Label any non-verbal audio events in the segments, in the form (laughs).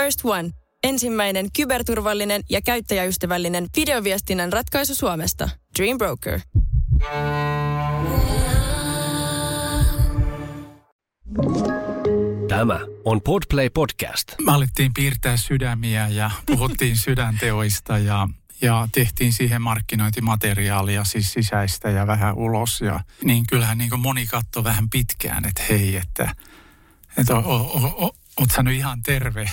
First One. Ensimmäinen kyberturvallinen ja käyttäjäystävällinen videoviestinnän ratkaisu Suomesta. Dream Broker. Tämä on Podplay Podcast. Me alettiin piirtää sydämiä ja puhuttiin (laughs) sydänteoista ja, ja tehtiin siihen markkinointimateriaalia, siis sisäistä ja vähän ulos. Ja, niin kyllähän niin kuin moni katsoi vähän pitkään, että hei, että, että o, o, o, oot sä nyt ihan terve.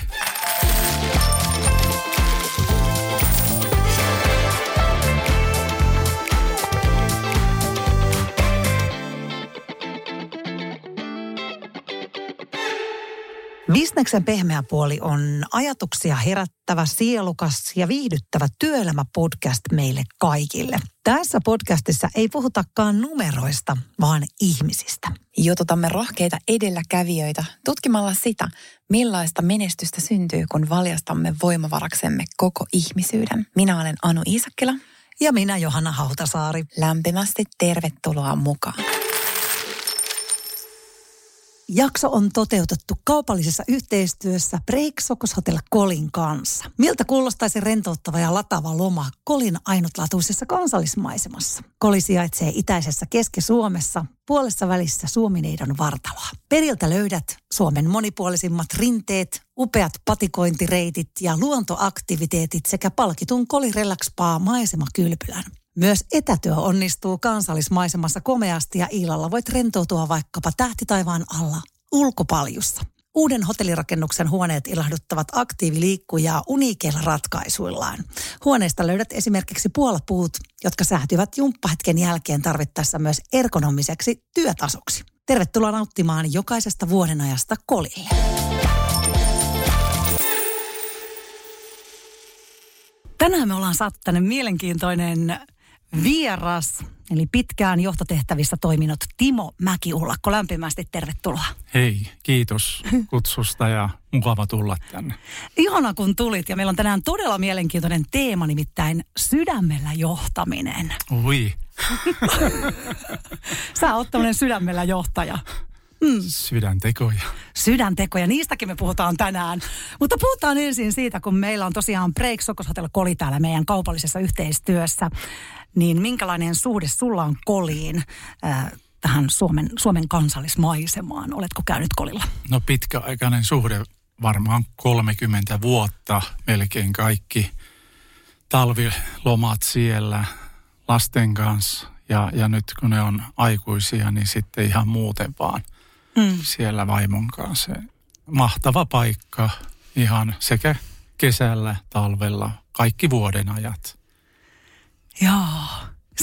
Bisneksen pehmeä puoli on ajatuksia herättävä, sielukas ja viihdyttävä työelämäpodcast meille kaikille. Tässä podcastissa ei puhutakaan numeroista, vaan ihmisistä. Jututamme rohkeita edelläkävijöitä tutkimalla sitä, millaista menestystä syntyy, kun valjastamme voimavaraksemme koko ihmisyyden. Minä olen Anu Iisakkila. Ja minä Johanna Hautasaari. Lämpimästi tervetuloa mukaan. Jakso on toteutettu kaupallisessa yhteistyössä Break Hotel Kolin kanssa. Miltä kuulostaisi rentouttava ja latava loma Kolin ainutlaatuisessa kansallismaisemassa? Koli sijaitsee itäisessä Keski-Suomessa, puolessa välissä Suomineidon vartaloa. Periltä löydät Suomen monipuolisimmat rinteet, upeat patikointireitit ja luontoaktiviteetit sekä palkitun Koli Relax Spa maisemakylpylän. Myös etätyö onnistuu kansallismaisemassa komeasti ja illalla voit rentoutua vaikkapa tähtitaivaan alla ulkopaljussa. Uuden hotellirakennuksen huoneet ilahduttavat aktiiviliikkujaa uniikeilla ratkaisuillaan. Huoneesta löydät esimerkiksi puolapuut, jotka säätyvät jumppahetken jälkeen tarvittaessa myös ergonomiseksi työtasoksi. Tervetuloa nauttimaan jokaisesta vuodenajasta kolille. Tänään me ollaan saatu tänne mielenkiintoinen vieras, eli pitkään johtotehtävissä toiminut Timo Mäkiullakko. Lämpimästi tervetuloa. Hei, kiitos kutsusta ja mukava tulla tänne. Ihana kun tulit ja meillä on tänään todella mielenkiintoinen teema, nimittäin sydämellä johtaminen. Ui. (laughs) Sä oot tämmöinen sydämellä johtaja. Mm. Sydäntekoja. Sydäntekoja, niistäkin me puhutaan tänään. Mutta puhutaan ensin siitä, kun meillä on tosiaan Break Sokos Hotel Koli täällä meidän kaupallisessa yhteistyössä. Niin minkälainen suhde sulla on Koliin? Äh, tähän Suomen, Suomen kansallismaisemaan. Oletko käynyt kolilla? No pitkäaikainen suhde, varmaan 30 vuotta, melkein kaikki talvilomat siellä lasten kanssa. Ja, ja nyt kun ne on aikuisia, niin sitten ihan muuten vaan – mm. siellä vaimon kanssa. Mahtava paikka ihan sekä kesällä, talvella, kaikki vuoden ajat. Joo.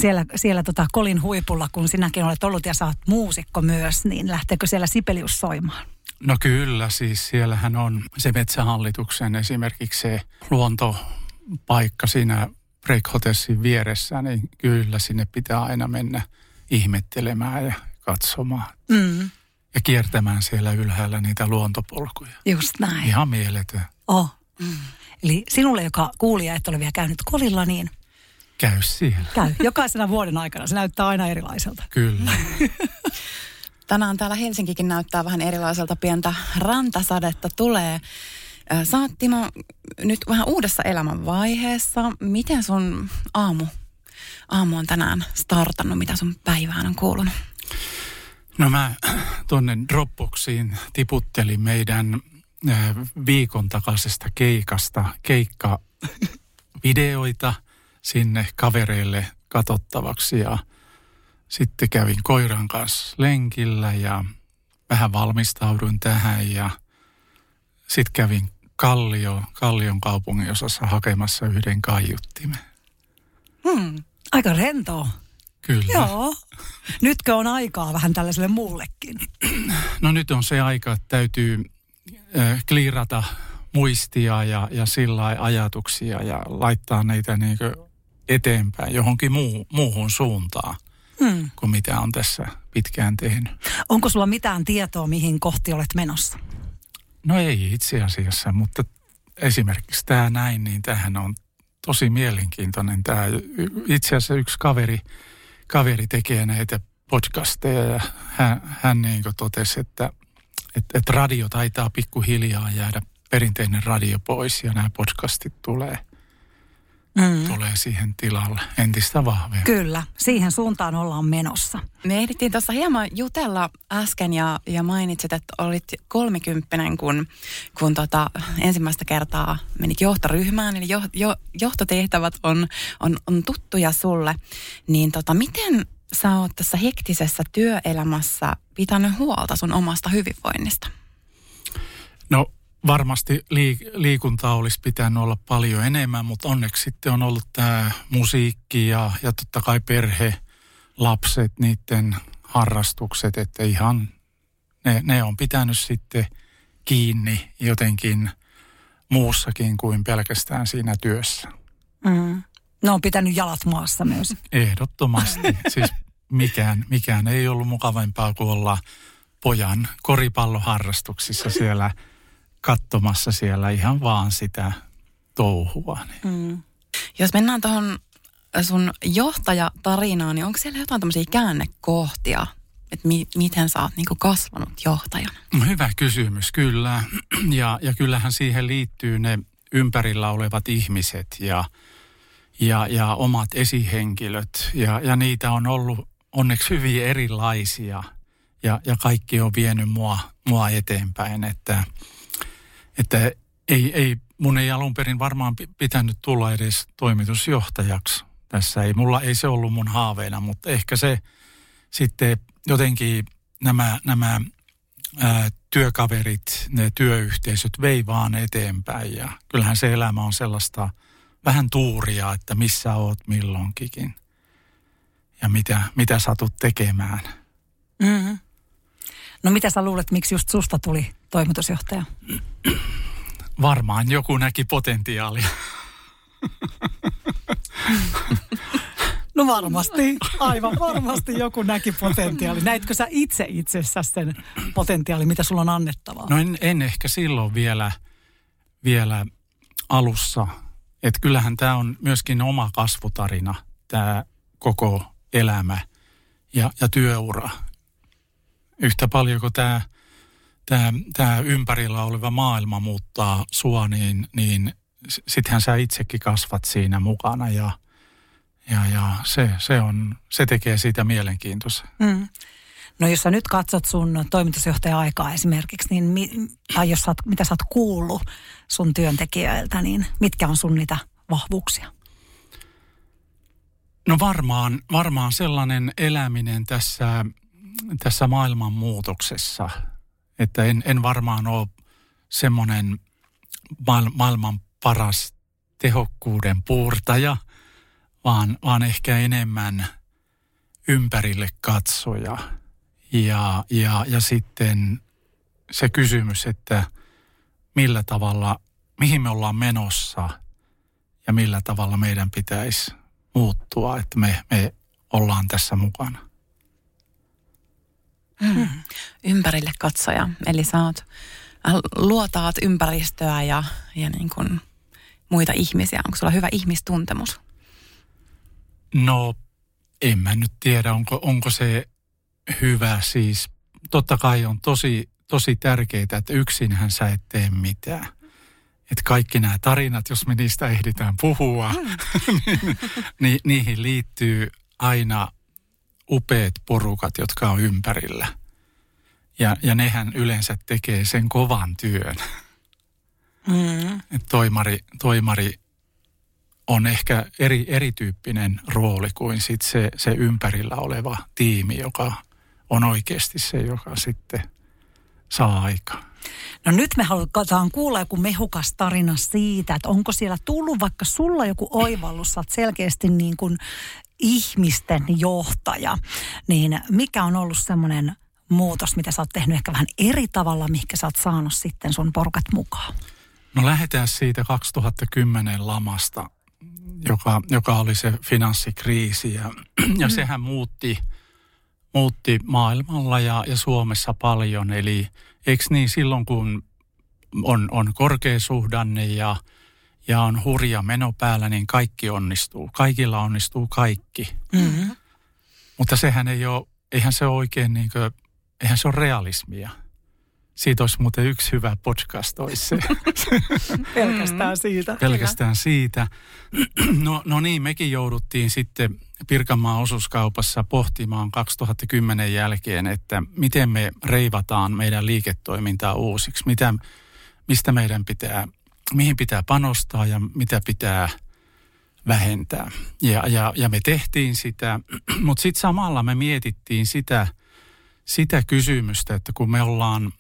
Siellä, siellä tota Kolin huipulla, kun sinäkin olet ollut ja saat muusikko myös, niin lähteekö siellä Sipelius soimaan? No kyllä, siis siellähän on se metsähallituksen esimerkiksi se luontopaikka siinä Break Hotelsin vieressä, niin kyllä sinne pitää aina mennä ihmettelemään ja katsomaan. Mm ja kiertämään siellä ylhäällä niitä luontopolkuja. Just näin. Ihan mieletön. Oh. Mm. Eli sinulle, joka kuulija, et ole vielä käynyt kolilla, niin... Käy siellä. Käy. Jokaisena vuoden aikana. Se näyttää aina erilaiselta. Kyllä. (laughs) Tänään täällä Helsinkikin näyttää vähän erilaiselta. Pientä rantasadetta tulee. Sä oot, Timo, nyt vähän uudessa elämänvaiheessa. Miten sun aamu, aamu on tänään startannut? Mitä sun päivään on kuulunut? No mä (clears throat) tuonne Dropboxiin tiputtelin meidän äh, viikon takaisesta keikasta keikkavideoita (laughs) sinne kavereille katsottavaksi ja sitten kävin koiran kanssa lenkillä ja vähän valmistauduin tähän ja sitten kävin Kallio, Kallion kaupungin osassa hakemassa yhden kaiuttimen. Hmm, aika rentoa. Kyllä. Joo. Nytkö on aikaa vähän tällaiselle muullekin? No nyt on se aika, että täytyy äh, kliirata muistia ja, ja sillä ajatuksia ja laittaa niitä niin eteenpäin johonkin muu, muuhun suuntaan hmm. kuin mitä on tässä pitkään tehnyt. Onko sulla mitään tietoa, mihin kohti olet menossa? No ei itse asiassa, mutta esimerkiksi tämä näin, niin tähän on tosi mielenkiintoinen. Tämä itse asiassa yksi kaveri – kaveri tekee näitä podcasteja ja hän, hän niin totesi, että, että, että radio taitaa pikkuhiljaa jäädä perinteinen radio pois ja nämä podcastit tulee, Mm. tulee siihen tilalle entistä vahvemmin. Kyllä, siihen suuntaan ollaan menossa. Me ehdittiin tuossa hieman jutella äsken ja, ja mainitsit, että olit kolmikymppinen, kun, kun tota, ensimmäistä kertaa menit johtoryhmään, eli jo, jo, johtotehtävät on, on, on tuttuja sulle. Niin tota, miten sä oot tässä hektisessä työelämässä pitänyt huolta sun omasta hyvinvoinnista? No varmasti liik- liikuntaa olisi pitänyt olla paljon enemmän, mutta onneksi sitten on ollut tämä musiikki ja, ja totta kai perhe, lapset, niiden harrastukset, että ihan ne, ne on pitänyt sitten kiinni jotenkin muussakin kuin pelkästään siinä työssä. Mm. Ne on pitänyt jalat maassa myös. Ehdottomasti. (laughs) siis mikään, mikään ei ollut mukavampaa kuin olla pojan koripalloharrastuksissa siellä katsomassa siellä ihan vaan sitä touhua. Niin. Mm. Jos mennään tuohon sun johtajatarinaan, niin onko siellä jotain tämmöisiä käännekohtia, että mi- miten sä oot niinku kasvanut johtajana? Hyvä kysymys, kyllä. (clears throat) Ja, ja kyllähän siihen liittyy ne ympärillä olevat ihmiset ja, ja, ja omat esihenkilöt. Ja, ja niitä on ollut onneksi hyvin erilaisia ja, ja kaikki on vienyt mua, mua eteenpäin. Että, että ei, ei, mun ei alun perin varmaan pitänyt tulla edes toimitusjohtajaksi. Tässä ei, mulla ei se ollut mun haaveena, mutta ehkä se sitten jotenkin nämä, nämä ää, työkaverit, ne työyhteisöt vei vaan eteenpäin. Ja kyllähän se elämä on sellaista vähän tuuria, että missä oot milloinkin ja mitä, mitä satut tekemään. Mm-hmm. No mitä sä luulet, miksi just susta tuli toimitusjohtaja? Varmaan joku näki potentiaalia. No varmasti, aivan varmasti joku näki potentiaali. Näitkö sä itse itsessäsi sen potentiaali, mitä sulla on annettavaa? No en, en ehkä silloin vielä, vielä alussa. Että kyllähän tämä on myöskin oma kasvutarina, tämä koko elämä ja, ja työura. Yhtä paljon kuin tämä, tämä, tämä ympärillä oleva maailma muuttaa sua, niin, niin sittenhän sä itsekin kasvat siinä mukana ja, ja, ja se, se, on, se tekee siitä mielenkiintoista. Mm. No jos sä nyt katsot sun toimitusjohtaja-aikaa esimerkiksi, niin mi, tai jos sä oot, mitä sä oot kuullut sun työntekijöiltä, niin mitkä on sun niitä vahvuuksia? No varmaan, varmaan sellainen eläminen tässä, tässä maailman muutoksessa, että en, en varmaan ole semmoinen maailman paras tehokkuuden puurtaja, vaan, vaan ehkä enemmän ympärille katsoja. Ja, ja, ja sitten se kysymys, että millä tavalla, mihin me ollaan menossa ja millä tavalla meidän pitäisi muuttua, että me, me ollaan tässä mukana. Mm. Ympärille katsoja. Eli sä oot, äh, luotaat ympäristöä ja, ja niin kuin muita ihmisiä. Onko sulla hyvä ihmistuntemus? No, en mä nyt tiedä, onko, onko se hyvä. Siis totta kai on tosi, tosi tärkeää, että yksinhän sä et tee mitään. Että kaikki nämä tarinat, jos me niistä ehditään puhua, mm. (laughs) niin, ni, niihin liittyy aina upeat porukat, jotka on ympärillä. Ja, ja nehän yleensä tekee sen kovan työn. Mm. Et toimari, toimari on ehkä eri, erityyppinen rooli kuin sit se, se ympärillä oleva tiimi, joka on oikeasti se, joka sitten saa aikaa. No nyt me halutaan kuulla joku mehukas tarina siitä, että onko siellä tullut vaikka sulla joku oivallus, sä oot selkeästi niin kuin ihmisten johtaja, niin mikä on ollut semmoinen muutos, mitä sä oot tehnyt ehkä vähän eri tavalla, mihinkä sä oot saanut sitten sun porukat mukaan? No lähdetään siitä 2010 lamasta, joka, joka oli se finanssikriisi ja, (clears throat) ja sehän muutti, muutti maailmalla ja, ja Suomessa paljon. Eli eikö niin silloin, kun on, on korkeasuhdanne ja, ja on hurja meno päällä, niin kaikki onnistuu. Kaikilla onnistuu kaikki. Mm-hmm. Mutta sehän ei ole, eihän se ole oikein niin kuin, eihän se ole realismia. siitä olisi muuten yksi hyvä podcast, olisi se. (laughs) Pelkästään siitä. Pelkästään siitä. No, no niin, mekin jouduttiin sitten Pirkanmaan osuuskaupassa pohtimaan 2010 jälkeen, että miten me reivataan meidän liiketoimintaa uusiksi. Mitä, mistä meidän pitää, mihin pitää panostaa ja mitä pitää vähentää. Ja, ja, ja me tehtiin sitä, (clears throat) mutta sitten samalla me mietittiin sitä, sitä kysymystä, että kun me ollaan,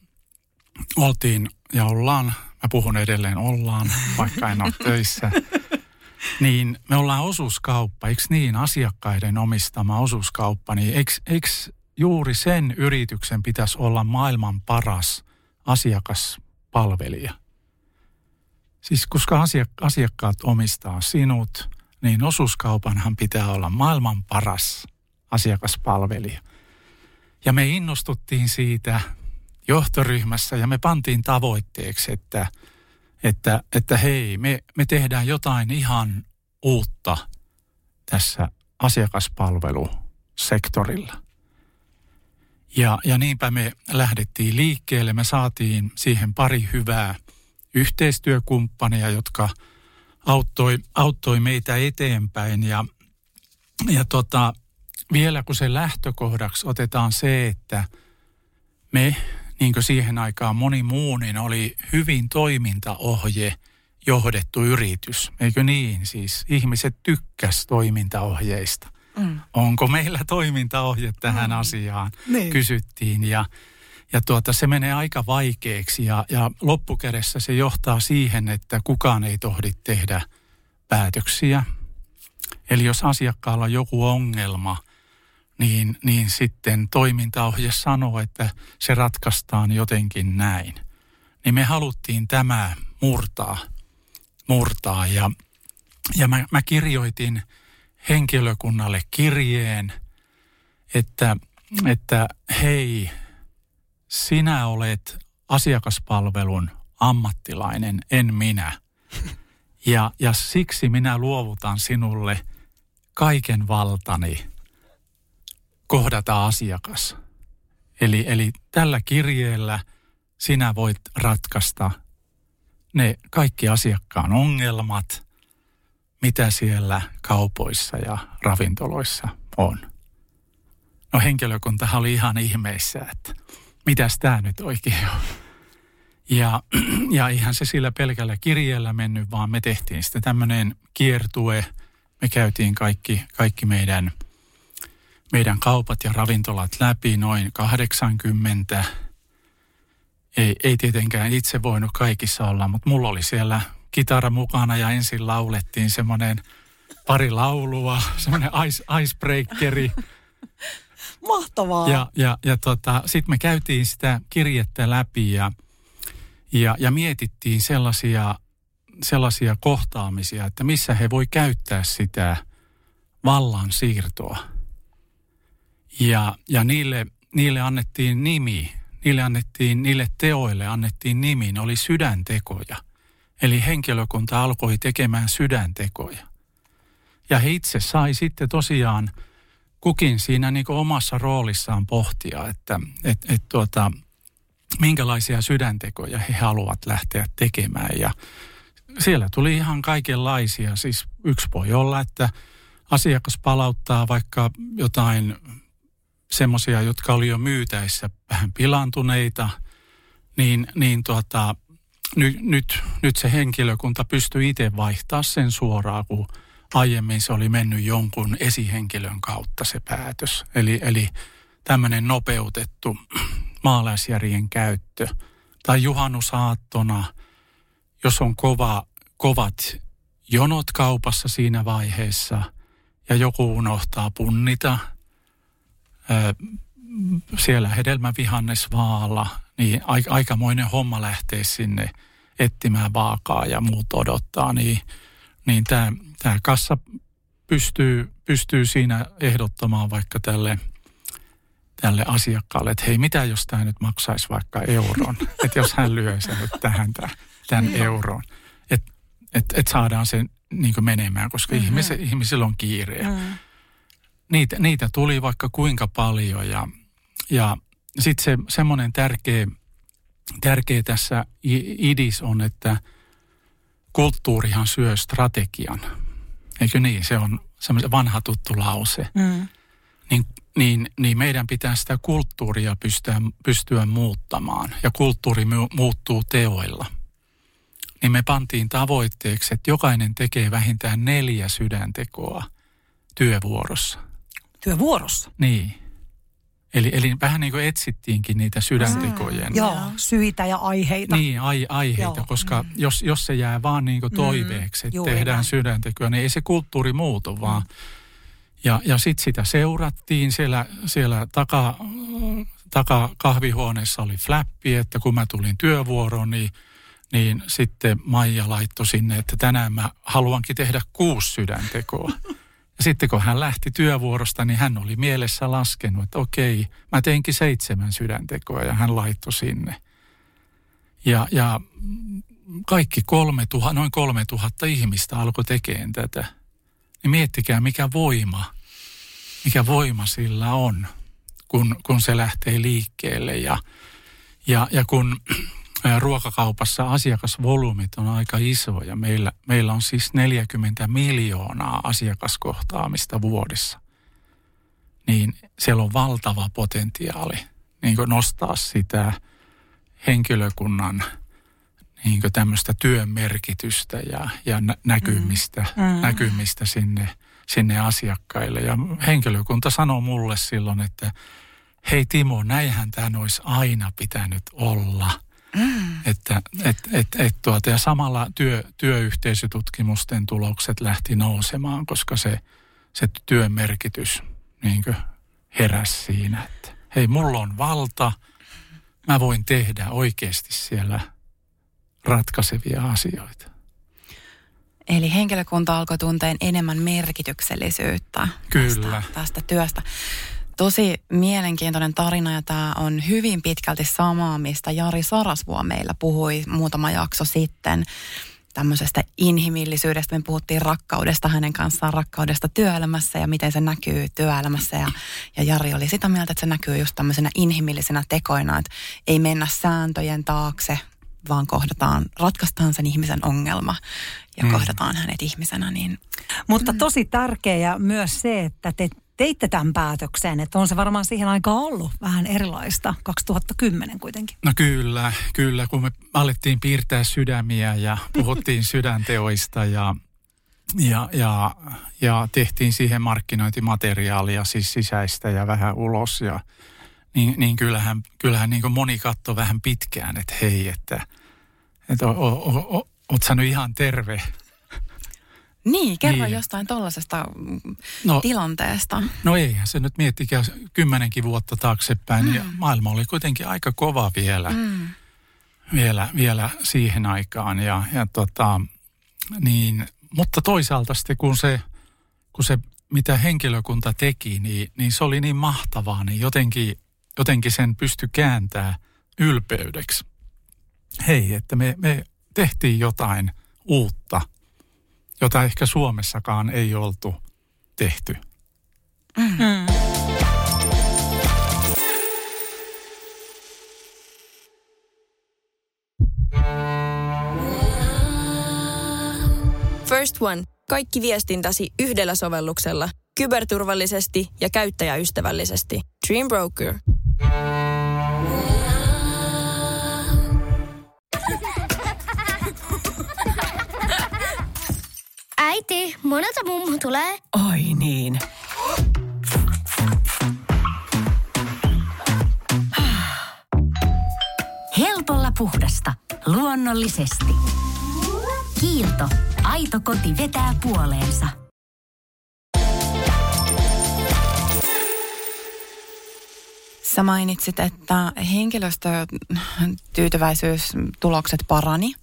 oltiin ja ollaan, mä puhun edelleen ollaan, (laughs) vaikka en ole töissä, niin me ollaan osuuskauppa, eikö niin, asiakkaiden omistama osuuskauppa, niin eikö, eikö juuri sen yrityksen pitäisi olla maailman paras asiakaspalvelija? Siis koska asiakkaat omistaa sinut, niin osuuskaupanhan pitää olla maailman paras asiakaspalvelija. Ja me innostuttiin siitä johtoryhmässä ja me pantiin tavoitteeksi, että, että, että hei, me, me tehdään jotain ihan uutta tässä asiakaspalvelusektorilla. Ja, ja niinpä me lähdettiin liikkeelle. Me saatiin siihen pari hyvää yhteistyökumppania, jotka auttoi, auttoi meitä eteenpäin. Ja, ja tota, vielä kun se lähtökohdaksi otetaan se, että me, niin kuin siihen aikaan moni muu, niin oli hyvin toimintaohje johdettu yritys. Eikö niin? Siis ihmiset tykkäs toimintaohjeista. Mm. Onko meillä toimintaohje tähän mm. asiaan? Niin. Kysyttiin ja, ja tuota, se menee aika vaikeaksi ja, ja loppukädessä se johtaa siihen, että kukaan ei tohdi tehdä päätöksiä. Eli jos asiakkaalla on joku ongelma, niin, niin sitten toimintaohje sanoo, että se ratkaistaan jotenkin näin. Niin me haluttiin tämä murtaa, murtaa ja, ja mä, mä kirjoitin henkilökunnalle kirjeen, että, että hei, sinä olet asiakaspalvelun ammattilainen, en minä. (laughs) Ja, ja siksi minä luovutan sinulle kaiken valtani kohdata asiakas. Eli, eli tällä kirjeellä sinä voit ratkaista ne kaikki asiakkaan ongelmat, mitä siellä kaupoissa ja ravintoloissa on. No henkilökunta oli ihan ihmeissä, että mitäs tämä nyt oikein on. Ja, (clears throat) ja ihan se sillä pelkällä kirjeellä mennyt, vaan me tehtiin sitten tämmöinen kiertue. Me käytiin kaikki, kaikki meidän, meidän kaupat ja ravintolat läpi, noin 80. Ei, ei tietenkään itse voinut kaikissa olla, mutta mulla oli siellä kitara mukana ja ensin laulettiin semmoinen pari laulua, (laughs) semmoinen ice, icebreakeri. Mahtavaa. Ja, ja, ja tota, sitten me käytiin sitä kirjettä läpi ja, ja, ja mietittiin sellaisia, sellaisia kohtaamisia, että missä he voi käyttää sitä vallan siirtoa. Ja, ja niille, niille annettiin nimi, niille annettiin, niille teoille annettiin nimi, ne oli sydäntekoja. Eli henkilökunta alkoi tekemään sydäntekoja. Ja he itse sai sitten tosiaan – kukin siinä niin omassa roolissaan pohtia, että et, et tuota, minkälaisia sydäntekoja he haluavat lähteä tekemään. Ja siellä tuli ihan kaikenlaisia. Siis yksi voi olla, että asiakas palauttaa vaikka jotain semmoisia, jotka oli jo myytäessä vähän pilantuneita, niin, niin tuota, nyt, nyt, nyt se henkilökunta pystyy itse vaihtaa sen suoraan, kun aiemmin se oli mennyt jonkun esihenkilön kautta se päätös. Eli, eli tämmöinen nopeutettu maalaisjärjen käyttö. Tai juhannusaattona, jos on kova, kovat jonot kaupassa siinä vaiheessa ja joku unohtaa punnita siellä hedelmävihannesvaalla, niin aikamoinen homma lähtee sinne etsimään vaakaa ja muut odottaa, niin, niin tämä tämä kassa pystyy, pystyy siinä ehdottamaan vaikka tälle, tälle asiakkaalle, että hei, mitä jos tämä nyt maksaisi vaikka euron, (laughs) että jos hän lyö sen nyt tähän tämän euron, että et, et saadaan se niin menemään, koska mm-hmm. ihmis, ihmisillä on kiire. Mm. Niitä, niitä tuli vaikka kuinka paljon ja, ja sitten se semmoinen tärkeä, tärkeä tässä idis on, että kulttuurihan syö strategian. Eikö niin? Se on semmoinen vanha tuttu lause. Mm. Niin, niin, niin meidän pitää sitä kulttuuria pystyä, pystyä muuttamaan. Ja kulttuuri muuttuu teoilla. Niin me pantiin tavoitteeksi, että jokainen tekee vähintään neljä sydäntekoa työvuorossa. Työvuorossa? Niin. Eli, eli vähän niin kuin etsittiinkin niitä sydäntekojen. Mm, joo, syitä ja aiheita. Niin, ai, aiheita, joo. koska mm. jos, jos se jää vaan niin kuin mm, toiveeksi, että tehdään näin. sydäntekoja, niin ei se kulttuuri muutu vaan. Mm. Ja, ja sitten sitä seurattiin siellä, siellä taka, taka kahvihuoneessa oli flappi, että kun mä tulin työvuoroon, niin, niin sitten Maija laittoi sinne, että tänään mä haluankin tehdä kuusi sydäntekoa. (laughs) Ja sitten kun hän lähti työvuorosta, niin hän oli mielessä laskenut, että okei, mä teinkin seitsemän sydäntekoa ja hän laittoi sinne. Ja, ja kaikki kolme tuha, noin kolme tuhatta ihmistä alkoi tekemään tätä. Niin miettikää, mikä voima, mikä voima sillä on, kun, kun se lähtee liikkeelle. Ja, ja, ja kun ruokakaupassa asiakasvolyymit on aika isoja. Meillä, meillä on siis 40 miljoonaa asiakaskohtaamista vuodessa. Niin siellä on valtava potentiaali niin nostaa sitä henkilökunnan niin tämmöistä työn merkitystä ja, ja näkymistä, mm. Mm. näkymistä sinne, sinne asiakkaille. Ja henkilökunta sanoo mulle silloin, että hei Timo, näinhän tämä olisi aina pitänyt olla – Mm. Että, et, et, et tuota, ja samalla työ, työyhteisötutkimusten tulokset lähti nousemaan, koska se, se työn merkitys niin heräsi siinä, että hei, mulla on valta, mä voin tehdä oikeasti siellä ratkaisevia asioita. Eli henkilökunta alkoi tuntea enemmän merkityksellisyyttä Kyllä. Tästä, tästä työstä. Tosi mielenkiintoinen tarina ja tämä on hyvin pitkälti samaa, mistä Jari Sarasvuo meillä puhui muutama jakso sitten tämmöisestä inhimillisyydestä. Me puhuttiin rakkaudesta hänen kanssaan, rakkaudesta työelämässä ja miten se näkyy työelämässä. Ja, ja Jari oli sitä mieltä, että se näkyy just tämmöisenä inhimillisenä tekoina, että ei mennä sääntöjen taakse, vaan kohdataan, ratkaistaan sen ihmisen ongelma ja mm. kohdataan hänet ihmisenä. Niin, Mutta mm. tosi tärkeä myös se, että te teitte tämän päätöksen, että on se varmaan siihen aikaan ollut vähän erilaista, 2010 kuitenkin. No kyllä, kyllä, kun me alettiin piirtää sydämiä ja puhuttiin (laughs) sydänteoista ja, ja, ja, ja tehtiin siihen markkinointimateriaalia, siis sisäistä ja vähän ulos ja niin, niin kyllähän, kyllähän niin moni katsoi vähän pitkään, että hei, että, että o, o, o, o, oot sä nyt ihan terve niin, kerro niin. jostain tuollaisesta no, tilanteesta. No eihän se nyt miettikää kymmenenkin vuotta taaksepäin, niin mm. niin maailma oli kuitenkin aika kova vielä, mm. vielä, vielä siihen aikaan. Ja, ja tota, niin, mutta toisaalta sitten kun se, kun se mitä henkilökunta teki, niin, niin se oli niin mahtavaa, niin jotenkin, jotenkin sen pystyi kääntämään ylpeydeksi. Hei, että me, me tehtiin jotain uutta – jota ehkä Suomessakaan ei oltu tehty. Mm. First One. Kaikki viestintäsi yhdellä sovelluksella. Kyberturvallisesti ja käyttäjäystävällisesti. Dream Broker. Äiti, monelta mummu tulee? Oi niin. Helpolla puhdasta. Luonnollisesti. Kiilto. Aito koti vetää puoleensa. Sä mainitsit, että henkilöstötyytyväisyystulokset parani.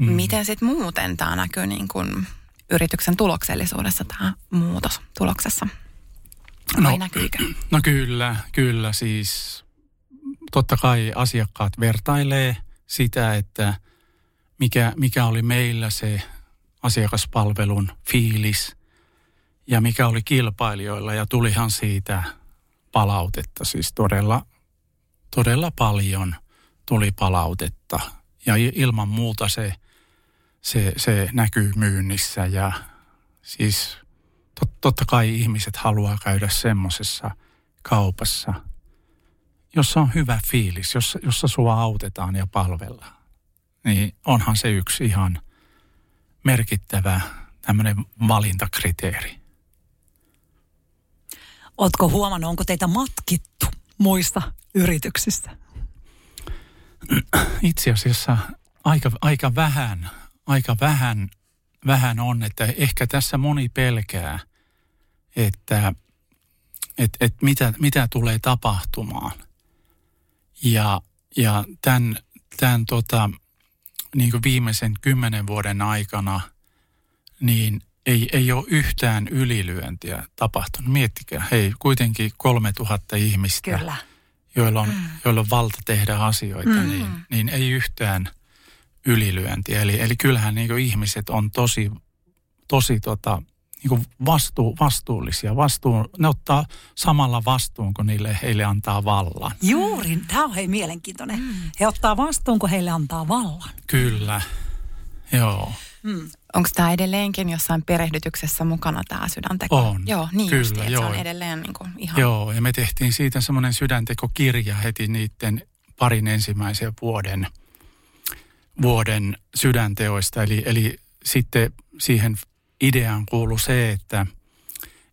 Mm. Miten sitten muuten tämä näkyy niin kun yrityksen tuloksellisuudessa tämä muutos tuloksessa? no, näkyykö? No kyllä, kyllä siis totta kai asiakkaat vertailee sitä, että mikä, mikä oli meillä se asiakaspalvelun fiilis ja mikä oli kilpailijoilla ja tulihan siitä palautetta siis todella, todella paljon tuli palautetta. Ja ilman muuta se, se, se näkyy myynnissä ja siis tot, totta kai ihmiset haluaa käydä semmoisessa kaupassa, jossa on hyvä fiilis, jossa, jossa sua autetaan ja palvellaan. Niin onhan se yksi ihan merkittävä tämmöinen valintakriteeri. Ootko huomannut, onko teitä matkittu muista yrityksistä? Itse asiassa aika, aika vähän, aika vähän, vähän on, että ehkä tässä moni pelkää, että et, et mitä, mitä tulee tapahtumaan. Ja, ja tämän, tämän tota, niin viimeisen kymmenen vuoden aikana, niin ei, ei ole yhtään ylilyöntiä tapahtunut. Miettikää, hei, kuitenkin 3000 ihmistä, Kyllä. Joilla, on, mm. joilla on valta tehdä asioita, mm. niin, niin ei yhtään ylilyöntiä. Eli, eli kyllähän niin ihmiset on tosi, tosi tota, niin vastu, vastuullisia. Vastuu, ne ottaa samalla vastuun, kun niille heille antaa vallan. Juuri, tämä on hei mielenkiintoinen. Mm. He ottaa vastuun, kun heille antaa vallan. Kyllä, joo. Mm. Onko tämä edelleenkin jossain perehdytyksessä mukana tämä sydänteko? On, Joo, niin kyllä, just, että joo. se on edelleen niin kuin ihan... Joo, ja me tehtiin siitä semmoinen sydäntekokirja heti niiden parin ensimmäisen vuoden, vuoden sydänteoista. Eli, eli sitten siihen ideaan kuulu se, että,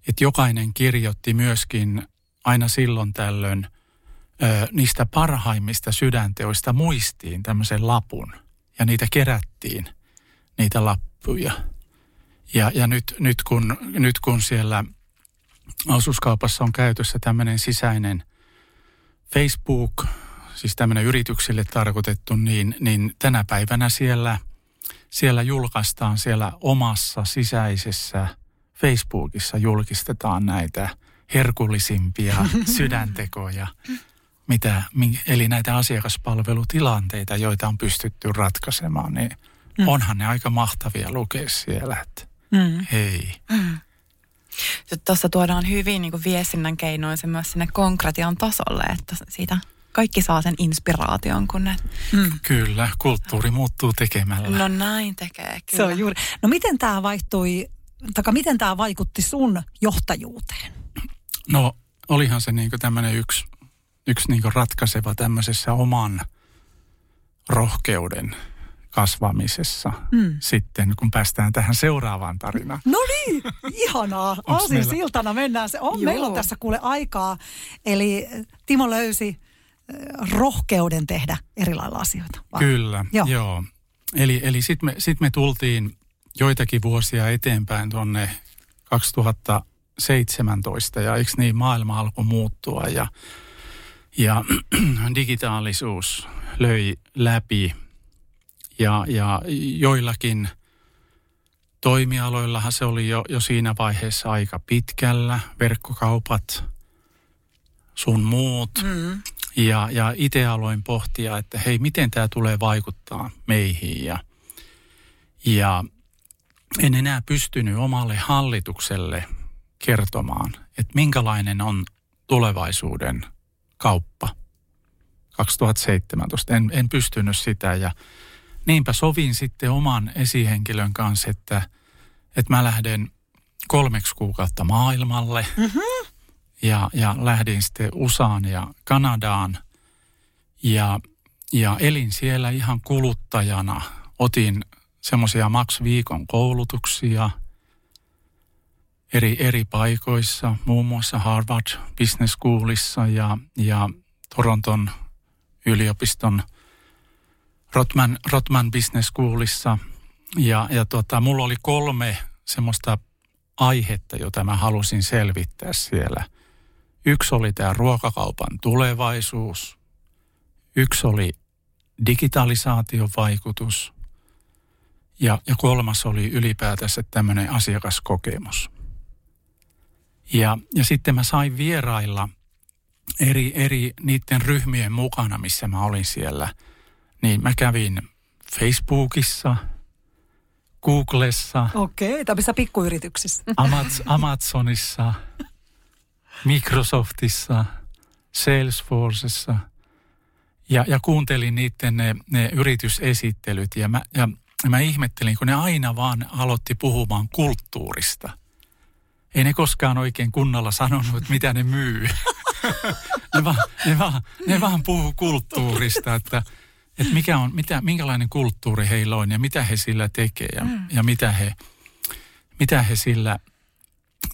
että jokainen kirjoitti myöskin aina silloin tällöin ö, niistä parhaimmista sydänteoista muistiin tämmöisen lapun. Ja niitä kerättiin, niitä lappuja. Ja, ja nyt, nyt, kun, nyt kun siellä osuuskaupassa on käytössä tämmöinen sisäinen Facebook, siis tämmöinen yrityksille tarkoitettu, niin, niin tänä päivänä siellä – siellä julkaistaan siellä omassa sisäisessä Facebookissa julkistetaan näitä herkullisimpia (laughs) sydäntekoja, mitä, eli näitä asiakaspalvelutilanteita, joita on pystytty ratkaisemaan, niin mm. onhan ne aika mahtavia lukea siellä, että mm. hei. Mm. Tuossa tuodaan hyvin niin viestinnän keinoin se myös sinne konkretian tasolle, että siitä kaikki saa sen inspiraation, kun ne... Mm. Kyllä, kulttuuri muuttuu tekemällä. No näin tekee, kyllä. Se on juuri. No miten tämä vaihtui, taka miten tämä vaikutti sun johtajuuteen? No olihan se niin tämmöinen yksi, yksi niin ratkaiseva tämmöisessä oman rohkeuden kasvamisessa mm. sitten, kun päästään tähän seuraavaan tarinaan. No niin, ihanaa. Aasinsiltana mennään. Se on, meillä on tässä kuule aikaa. Eli Timo löysi rohkeuden tehdä eri lailla asioita. Vai? Kyllä, joo. joo. Eli, eli sitten me, sit me tultiin joitakin vuosia eteenpäin tuonne 2017 ja eikö niin maailma alkoi muuttua ja, ja (clears throat) digitaalisuus löi läpi ja, ja joillakin toimialoillahan se oli jo, jo siinä vaiheessa aika pitkällä, verkkokaupat sun muut. Mm. Ja, ja itse aloin pohtia, että hei, miten tämä tulee vaikuttaa meihin. Ja, ja en enää pystynyt omalle hallitukselle kertomaan, että minkälainen on tulevaisuuden kauppa 2017. En, en pystynyt sitä ja niinpä sovin sitten oman esihenkilön kanssa, että, että mä lähden kolmeksi kuukautta maailmalle. Mm-hmm ja, ja lähdin sitten USAan ja Kanadaan ja, ja elin siellä ihan kuluttajana. Otin semmoisia Max Viikon koulutuksia eri, eri paikoissa, muun muassa Harvard Business Schoolissa ja, ja Toronton yliopiston Rotman, Rotman Business Schoolissa. Ja, ja tota, mulla oli kolme semmoista aihetta, jota mä halusin selvittää siellä – Yksi oli tämä ruokakaupan tulevaisuus. Yksi oli digitalisaation vaikutus. Ja, ja kolmas oli ylipäätänsä tämmöinen asiakaskokemus. Ja, ja sitten mä sain vierailla eri, eri niiden ryhmien mukana, missä mä olin siellä. Niin mä kävin Facebookissa, Googlessa. Okei, tämmöisissä pikkuyrityksissä. Amaz- Amazonissa, (laughs) Microsoftissa, Salesforcessa Ja, ja kuuntelin niiden ne, ne yritysesittelyt ja mä, ja mä ihmettelin, kun ne aina vaan aloitti puhumaan kulttuurista. Ei ne koskaan oikein kunnolla sanonut, että mitä ne myy. (laughs) ne, vaan, ne, vaan, ne vaan puhuu kulttuurista, että, että mikä on, mitä, minkälainen kulttuuri heillä on ja mitä he sillä tekee ja, mm. ja mitä, he, mitä he sillä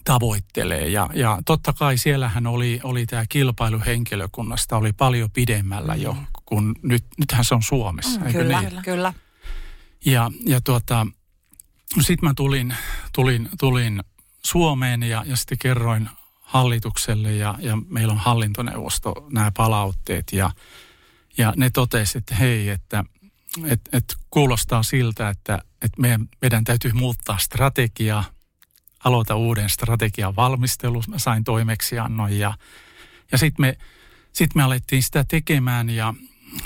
tavoittelee. Ja, ja totta kai siellähän oli, oli tämä kilpailu henkilökunnasta oli paljon pidemmällä jo, mm. kun nyt, nythän se on Suomessa. Mm, eikö kyllä, niin? kyllä. Ja, ja tuota, sitten mä tulin, tulin, tulin Suomeen ja, ja sitten kerroin hallitukselle ja, ja meillä on hallintoneuvosto nämä palautteet ja, ja ne totesivat, että hei, että et, et kuulostaa siltä, että et meidän, meidän täytyy muuttaa strategiaa, aloita uuden strategian valmistelu. Mä sain toimeksiannon ja, ja sitten me, sit me alettiin sitä tekemään ja,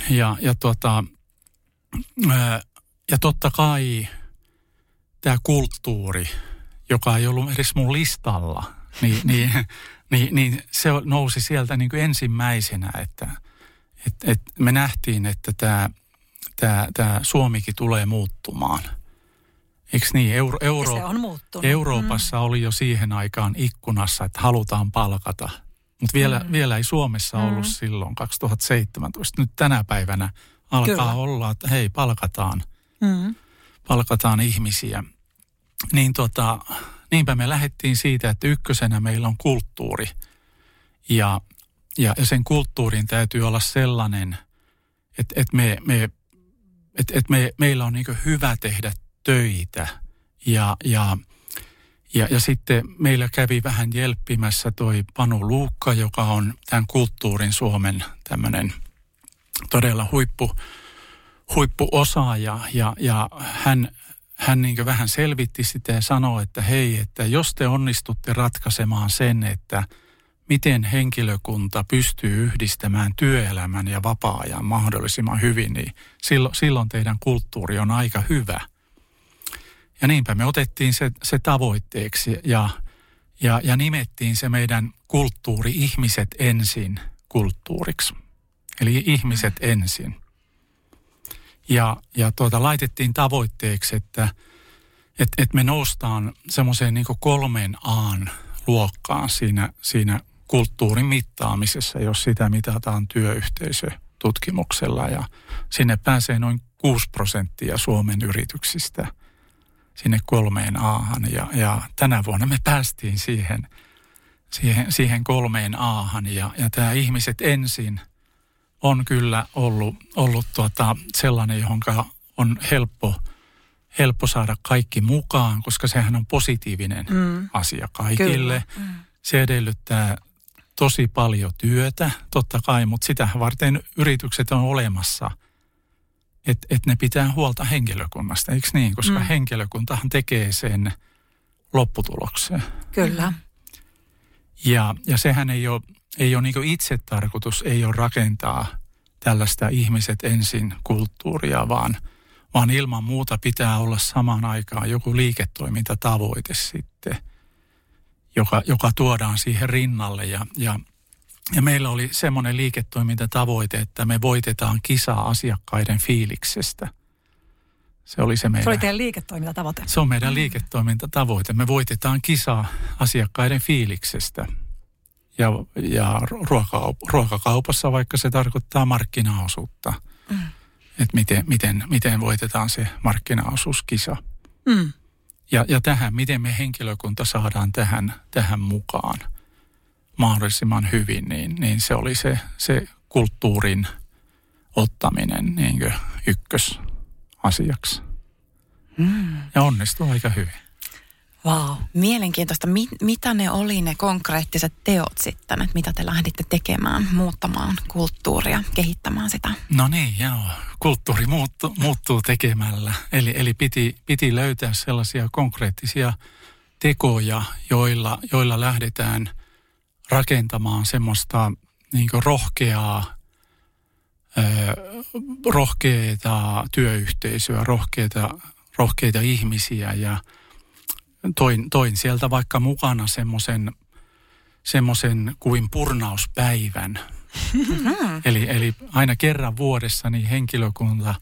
ja, ja, tuota, ja totta kai tämä kulttuuri, joka ei ollut edes mun listalla, niin, (laughs) niin, niin, niin se nousi sieltä niin kuin ensimmäisenä, että et, et me nähtiin, että tämä, tämä, tämä Suomikin tulee muuttumaan. Eikö niin? Euro, Euro, se on muuttunut. Euroopassa mm. oli jo siihen aikaan ikkunassa, että halutaan palkata. Mutta vielä, mm. vielä ei Suomessa ollut mm. silloin 2017. Nyt tänä päivänä alkaa Kyllä. olla, että hei palkataan, mm. palkataan ihmisiä. Niin tota, niinpä me lähdettiin siitä, että ykkösenä meillä on kulttuuri. Ja, ja, ja sen kulttuurin täytyy olla sellainen, että, että, me, me, että, että me, meillä on niin hyvä tehdä töitä. Ja, ja, ja, ja sitten meillä kävi vähän jelppimässä toi Panu Luukka, joka on tämän kulttuurin Suomen tämmöinen todella huippu, huippuosaaja. Ja, ja hän, hän niin vähän selvitti sitä ja sanoi, että hei, että jos te onnistutte ratkaisemaan sen, että miten henkilökunta pystyy yhdistämään työelämän ja vapaa-ajan mahdollisimman hyvin, niin silloin, silloin teidän kulttuuri on aika hyvä. Ja niinpä me otettiin se, se tavoitteeksi ja, ja, ja nimettiin se meidän kulttuuri ihmiset ensin kulttuuriksi. Eli ihmiset ensin. Ja, ja tuota, laitettiin tavoitteeksi, että et, et me noustaan semmoiseen niin kolmeen aan luokkaan siinä, siinä kulttuurin mittaamisessa, jos sitä mitataan työyhteisötutkimuksella. Ja sinne pääsee noin 6 prosenttia Suomen yrityksistä sinne kolmeen aahan. Ja, ja tänä vuonna me päästiin siihen, siihen, siihen kolmeen aahan. Ja, ja tämä ihmiset ensin – on kyllä ollut, ollut tuota sellainen, johon on helppo, helppo saada kaikki mukaan, koska sehän on positiivinen mm. asia kaikille. Mm. Se edellyttää tosi paljon työtä, totta kai, mutta sitä varten yritykset on olemassa, että et ne pitää huolta henkilökunnasta, eikö niin? Koska mm. henkilökuntahan tekee sen lopputuloksen. Kyllä. Ja, ja sehän ei ole ei ole niin itse tarkoitus, ei ole rakentaa tällaista ihmiset ensin kulttuuria, vaan, vaan ilman muuta pitää olla samaan aikaan joku liiketoimintatavoite sitten, joka, joka tuodaan siihen rinnalle. Ja, ja, ja meillä oli semmoinen liiketoimintatavoite, että me voitetaan kisaa asiakkaiden fiiliksestä. Se oli se meidän... Se oli teidän liiketoimintatavoite. Se on meidän liiketoimintatavoite. Me voitetaan kisaa asiakkaiden fiiliksestä – ja, ja ruokakaup- ruokakaupassa, vaikka se tarkoittaa markkinaosuutta. Mm. Että miten, miten, miten voitetaan se markkinaosuuskisa. Mm. Ja, ja tähän, miten me henkilökunta saadaan tähän, tähän mukaan mahdollisimman hyvin, niin, niin se oli se, se kulttuurin ottaminen niin ykkösasiaksi. Mm. Ja onnistui aika hyvin. Wow. Mielenkiintoista. Mit, mitä ne oli ne konkreettiset teot sitten, että mitä te lähditte tekemään, muuttamaan kulttuuria, kehittämään sitä? No niin, joo. Kulttuuri muuttu, muuttuu tekemällä. Eli, eli piti, piti löytää sellaisia konkreettisia tekoja, joilla, joilla lähdetään rakentamaan semmoista niin rohkeaa, rohkeita työyhteisöä, rohkeita, rohkeita ihmisiä. Ja – toin, toin sieltä vaikka mukana semmoisen semmoisen kuin purnauspäivän, eli, eli aina kerran vuodessa niin henkilökunta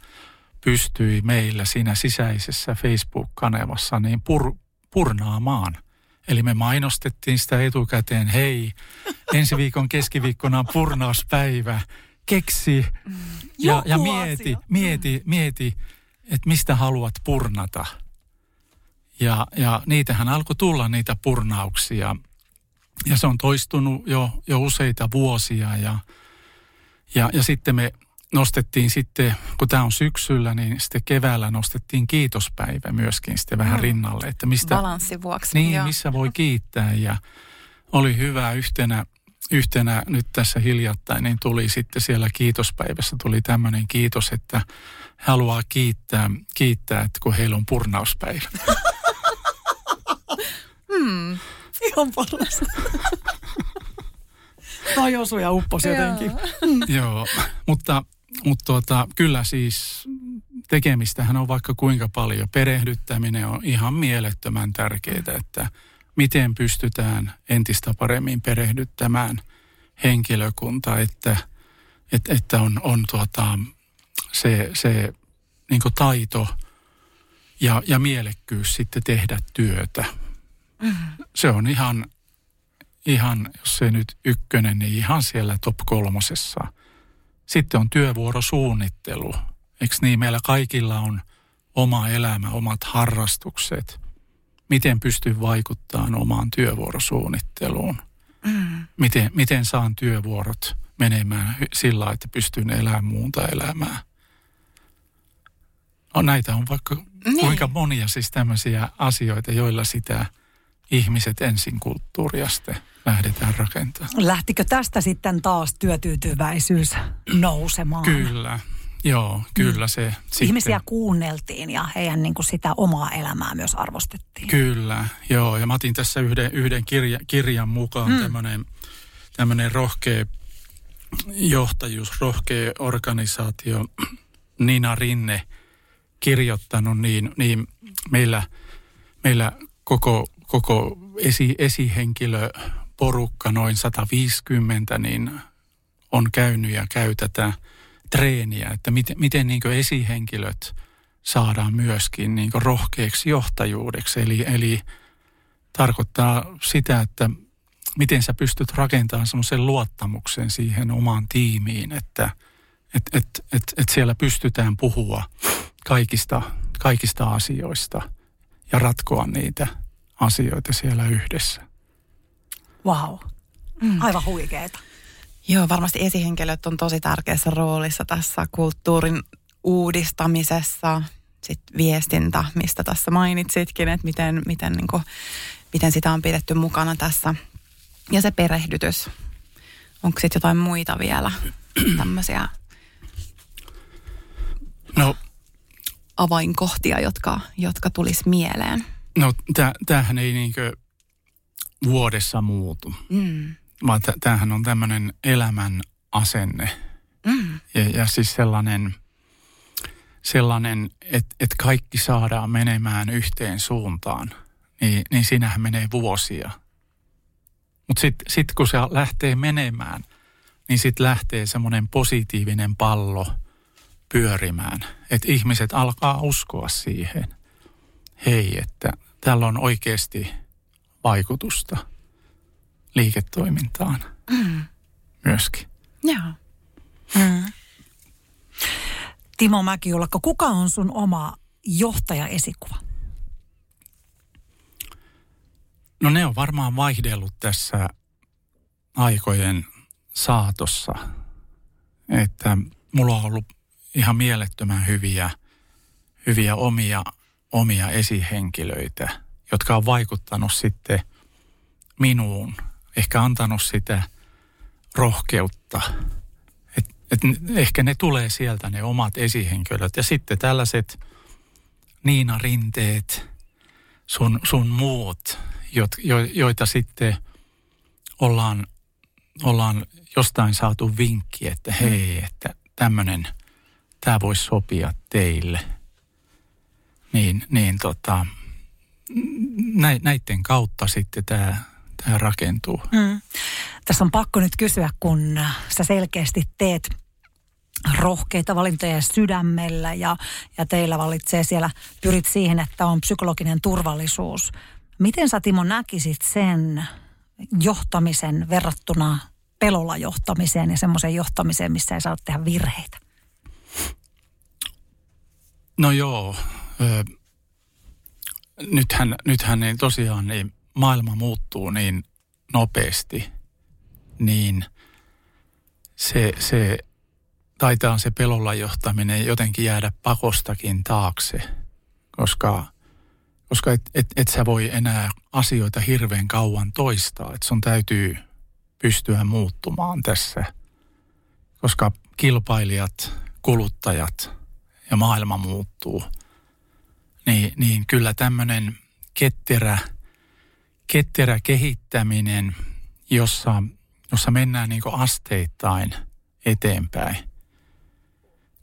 pystyi meillä siinä sisäisessä Facebook-kanavassa niin pur, purnaamaan. Eli me mainostettiin sitä etukäteen, hei, ensi viikon keskiviikkona on purnauspäivä, keksi ja, ja mieti, asia. mieti, mieti, että mistä haluat purnata. Ja, ja niitähän alkoi tulla niitä purnauksia. Ja se on toistunut jo, jo useita vuosia ja, ja, ja sitten me nostettiin sitten, kun tämä on syksyllä, niin sitten keväällä nostettiin kiitospäivä myöskin sitten vähän rinnalle. Että mistä, Balanssin vuoksi. niin, joo. missä voi kiittää ja oli hyvä yhtenä, yhtenä nyt tässä hiljattain, niin tuli sitten siellä kiitospäivässä tuli tämmöinen kiitos, että haluaa kiittää, kiittää, että kun heillä on purnauspäivä. (laughs) Ihan parasta. Tai osui ja upposi jotenkin. Joo, mutta, mutta tuota, kyllä siis tekemistähän on vaikka kuinka paljon. Perehdyttäminen on ihan mielettömän tärkeää, että miten pystytään entistä paremmin perehdyttämään henkilökunta, että, että, että on, on tuota, se, se niin taito ja, ja mielekkyys sitten tehdä työtä. Se on ihan, ihan, jos se nyt ykkönen, niin ihan siellä top kolmosessa. Sitten on työvuorosuunnittelu. Eikö niin? Meillä kaikilla on oma elämä, omat harrastukset. Miten pystyn vaikuttamaan omaan työvuorosuunnitteluun? Mm. Miten, miten saan työvuorot menemään sillä lailla, että pystyn elämään muuta elämää? No, näitä on vaikka niin. kuinka monia siis tämmöisiä asioita, joilla sitä ihmiset ensin kulttuuria sitten lähdetään rakentamaan. Lähtikö tästä sitten taas työtyytyväisyys nousemaan? Kyllä, joo, kyllä se sitten. Ihmisiä kuunneltiin ja heidän niin kuin sitä omaa elämää myös arvostettiin. Kyllä, joo. Ja mä otin tässä yhden, yhden kirja, kirjan mukaan mm. tämmöinen tämmöinen rohkea johtajuus, rohkea organisaatio. Nina Rinne kirjoittanut, niin, niin meillä, meillä koko, koko esi, esihenkilöporukka, noin 150, niin on käynyt ja käy tätä treeniä, että miten, miten niin esihenkilöt saadaan myöskin niin rohkeaksi johtajuudeksi. Eli, eli tarkoittaa sitä, että miten sä pystyt rakentamaan semmoisen luottamuksen siihen omaan tiimiin, että et, et, et, et siellä pystytään puhua kaikista, kaikista asioista ja ratkoa niitä asioita siellä yhdessä. Wow. Mm. Aivan huikeeta. Joo, varmasti esihenkilöt on tosi tärkeässä roolissa tässä kulttuurin uudistamisessa. Sitten viestintä, mistä tässä mainitsitkin, että miten, miten, niin kuin, miten sitä on pidetty mukana tässä. Ja se perehdytys. Onko sitten jotain muita vielä (clears throat) tämmöisiä No, avainkohtia, jotka, jotka tulisi mieleen? No tämähän ei niinkö vuodessa muutu, Mm. vaan tämähän on tämmöinen elämän asenne. Mm. Ja, ja siis sellainen, sellainen että et kaikki saadaan menemään yhteen suuntaan, niin, niin siinähän menee vuosia. Mutta sitten sit kun se lähtee menemään, niin sitten lähtee semmoinen positiivinen pallo pyörimään. Että ihmiset alkaa uskoa siihen. Hei, että tällä on oikeasti vaikutusta liiketoimintaan Mm. myöskin. Joo. Mm. Timo Mäkiulakko, kuka on sun oma johtajaesikuva? No ne on varmaan vaihdellut tässä aikojen saatossa. Että mulla on ollut ihan mielettömän hyviä, hyviä omia, omia esihenkilöitä, jotka on vaikuttanut sitten minuun. Ehkä antanut sitä rohkeutta. Et, et ehkä ne tulee sieltä ne omat esihenkilöt. Ja sitten tällaiset Niina Rinteet, sun, sun muut, jo, jo, joita sitten ollaan, ollaan jostain saatu vinkki, että hei, että tämmöinen, tämä voisi sopia teille. Niin, niin tota, nä, näiden kautta sitten tämä, tämä rakentuu. Mm. Tässä on pakko nyt kysyä, kun sä selkeästi teet rohkeita valintoja sydämellä ja, ja teillä valitsee siellä, pyrit siihen, että on psykologinen turvallisuus. Miten sä Timo näkisit sen johtamisen verrattuna pelolla johtamiseen ja semmoiseen johtamiseen, missä ei saa tehdä virheitä? No joo, ö, nythän, nythän niin tosiaan niin maailma muuttuu niin nopeasti, niin se, se taitaa se pelolla johtaminen jotenkin jäädä pakostakin taakse, koska, koska et, et, et sä voi enää asioita hirveän kauan toistaa, että sun täytyy pystyä muuttumaan tässä, koska kilpailijat, kuluttajat ja maailma muuttuu, niin, niin kyllä tämmöinen ketterä, ketterä kehittäminen, jossa, jossa mennään niin asteittain eteenpäin –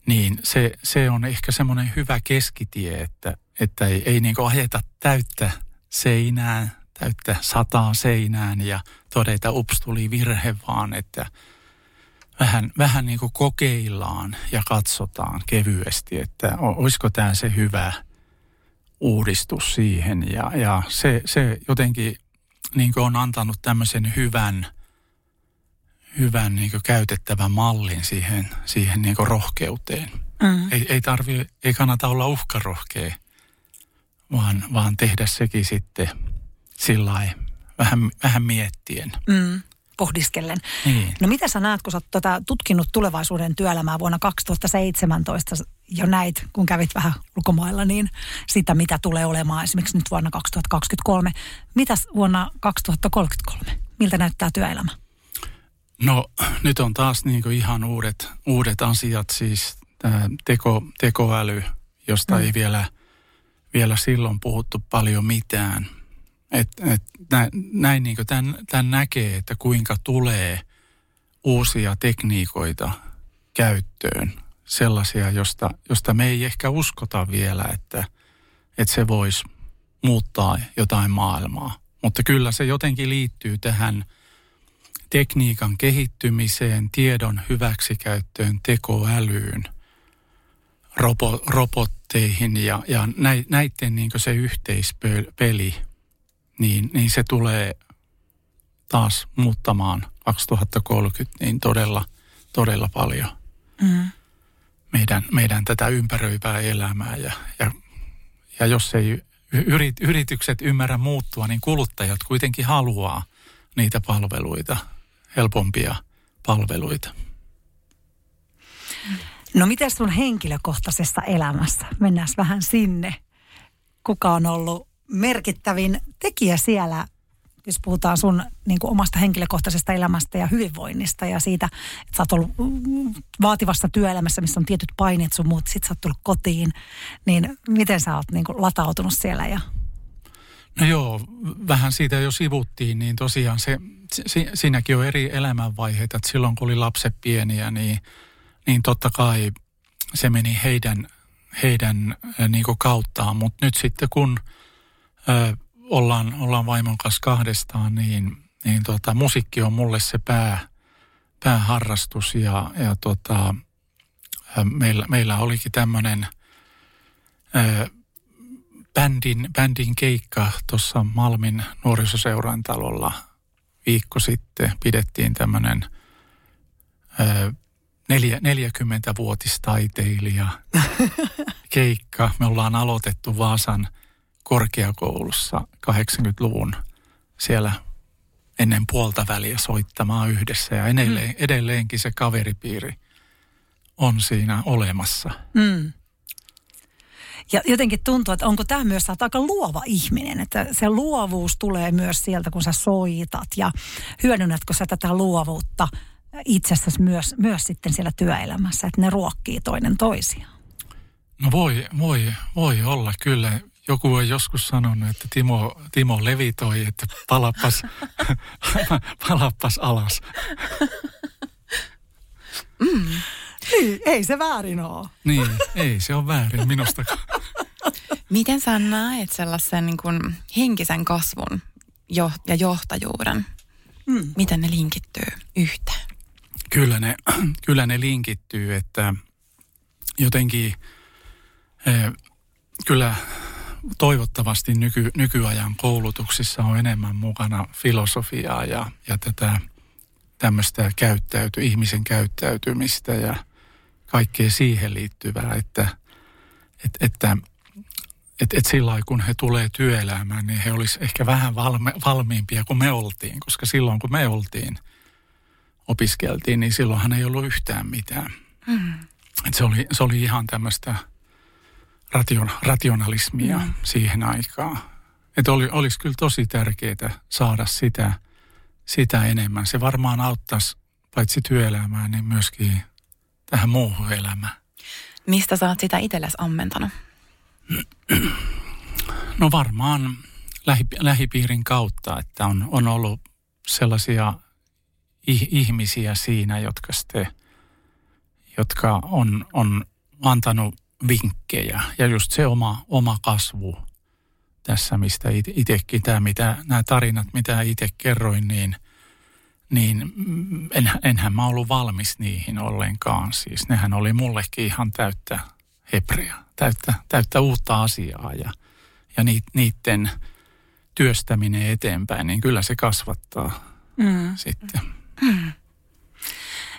niin se, se on ehkä semmoinen hyvä keskitie, että, että ei, ei niin ajeta täyttä seinään, täyttä sataa seinään ja todeta, ups, tuli virhe, vaan että vähän, vähän niin kokeillaan ja katsotaan kevyesti, että olisiko tämä se hyvä uudistus siihen. Ja, ja se, se jotenkin niin on antanut tämmöisen hyvän – hyvän niin käytettävän mallin siihen, siihen niin rohkeuteen. Mm. Ei, ei, tarvi, ei kannata olla uhkarohkea, vaan, vaan tehdä sekin sitten sillä vähän, vähän miettien. Mm pohdiskellen. Niin. No mitä sä näet, kun sä oot tota tutkinut tulevaisuuden työelämää vuonna 2017 jo näit, kun kävit vähän ulkomailla, niin sitä mitä tulee olemaan esimerkiksi nyt vuonna 2023. Mitäs vuonna 2033? Miltä näyttää työelämä? No nyt on taas niin kuin ihan uudet, uudet asiat, siis tämä teko, tekoäly, josta mm. ei vielä, vielä silloin puhuttu paljon mitään. Et, et näin, näin niin tämän, tämän näkee, että kuinka tulee uusia tekniikoita käyttöön, sellaisia, josta, josta me ei ehkä uskota vielä, että, että se voisi muuttaa jotain maailmaa. Mutta kyllä se jotenkin liittyy tähän – tekniikan kehittymiseen, tiedon hyväksikäyttöön, tekoälyyn, robo, robotteihin ja, ja näiden niin se yhteispeli, niin, niin se tulee taas muuttamaan 2030 niin todella, todella paljon mm. meidän, meidän tätä ympäröivää elämää. Ja, ja, ja jos ei yrit, yritykset ymmärrä muuttua, niin kuluttajat kuitenkin haluaa niitä palveluita – helpompia palveluita. No miten sun henkilökohtaisessa elämässä? Mennään vähän sinne. Kuka on ollut merkittävin tekijä siellä, jos puhutaan sun niin kuin omasta henkilökohtaisesta elämästä ja hyvinvoinnista ja siitä, että sä oot ollut vaativassa työelämässä, missä on tietyt paineet sun muut, sit sä oot tullut kotiin, niin miten sä oot niin kuin latautunut siellä ja No joo, vähän siitä jo sivuttiin, niin tosiaan se, si, siinäkin on eri elämänvaiheita. Että silloin kun oli lapset pieniä, niin, niin totta kai se meni heidän, heidän niin kuin kauttaan. Mutta nyt sitten kun ö, ollaan, ollaan vaimon kanssa kahdestaan, niin, niin tota, musiikki on mulle se pää, pääharrastus. Ja, ja tota, meillä, meillä olikin tämmöinen bändin, bändin keikka tuossa Malmin nuorisoseuran talolla viikko sitten. Pidettiin tämmöinen 40-vuotistaiteilija (laughs) keikka. Me ollaan aloitettu Vaasan korkeakoulussa 80-luvun siellä ennen puolta väliä soittamaan yhdessä. Ja edelleen, mm. edelleenkin se kaveripiiri on siinä olemassa. Mm. Ja jotenkin tuntuu, että onko tämä myös, aika luova ihminen, että se luovuus tulee myös sieltä, kun sä soitat ja hyödynnätkö sä tätä luovuutta itsessäsi myös, myös sitten siellä työelämässä, että ne ruokkii toinen toisiaan? No voi, voi, voi olla kyllä. Joku on joskus sanonut, että Timo, Timo levitoi, että palappas, (laughs) palappas alas. Mm. Niin, ei se väärin ole. Niin, ei se ole väärin minusta. Miten sä näet sellaisen niin kuin henkisen kasvun jo, ja johtajuuden? Mm. Miten ne linkittyy yhteen? Kyllä ne, kyllä ne linkittyy, että jotenkin eh, kyllä toivottavasti nyky, nykyajan koulutuksissa on enemmän mukana filosofiaa ja, ja tätä tämmöistä käyttäyty, ihmisen käyttäytymistä ja kaikkea siihen liittyvää, että, että, että että et sillä kun he tulee työelämään, niin he olisivat ehkä vähän valme, valmiimpia kuin me oltiin, koska silloin kun me oltiin, opiskeltiin, niin silloinhan ei ollut yhtään mitään. Mm. Et se, oli, se oli ihan tämmöistä ration, rationalismia mm. siihen aikaan. Että oli, olisi kyllä tosi tärkeää saada sitä, sitä enemmän. Se varmaan auttaisi paitsi työelämään, niin myöskin tähän muuhun elämään. Mistä sä oot sitä itsellesi ammentanut? No varmaan lähi, lähipiirin kautta, että on, on ollut sellaisia ihmisiä siinä, jotka, sitten, jotka on, on antanut vinkkejä. Ja just se oma, oma kasvu tässä, mistä itsekin, tämä, mitä, nämä tarinat, mitä itse kerroin, niin, niin en, enhän mä ollut valmis niihin ollenkaan. Siis nehän oli mullekin ihan täyttä hebrea, täyttä, täyttä uutta asiaa ja, ja niiden työstäminen eteenpäin, niin kyllä se kasvattaa mm. sitten. Mm.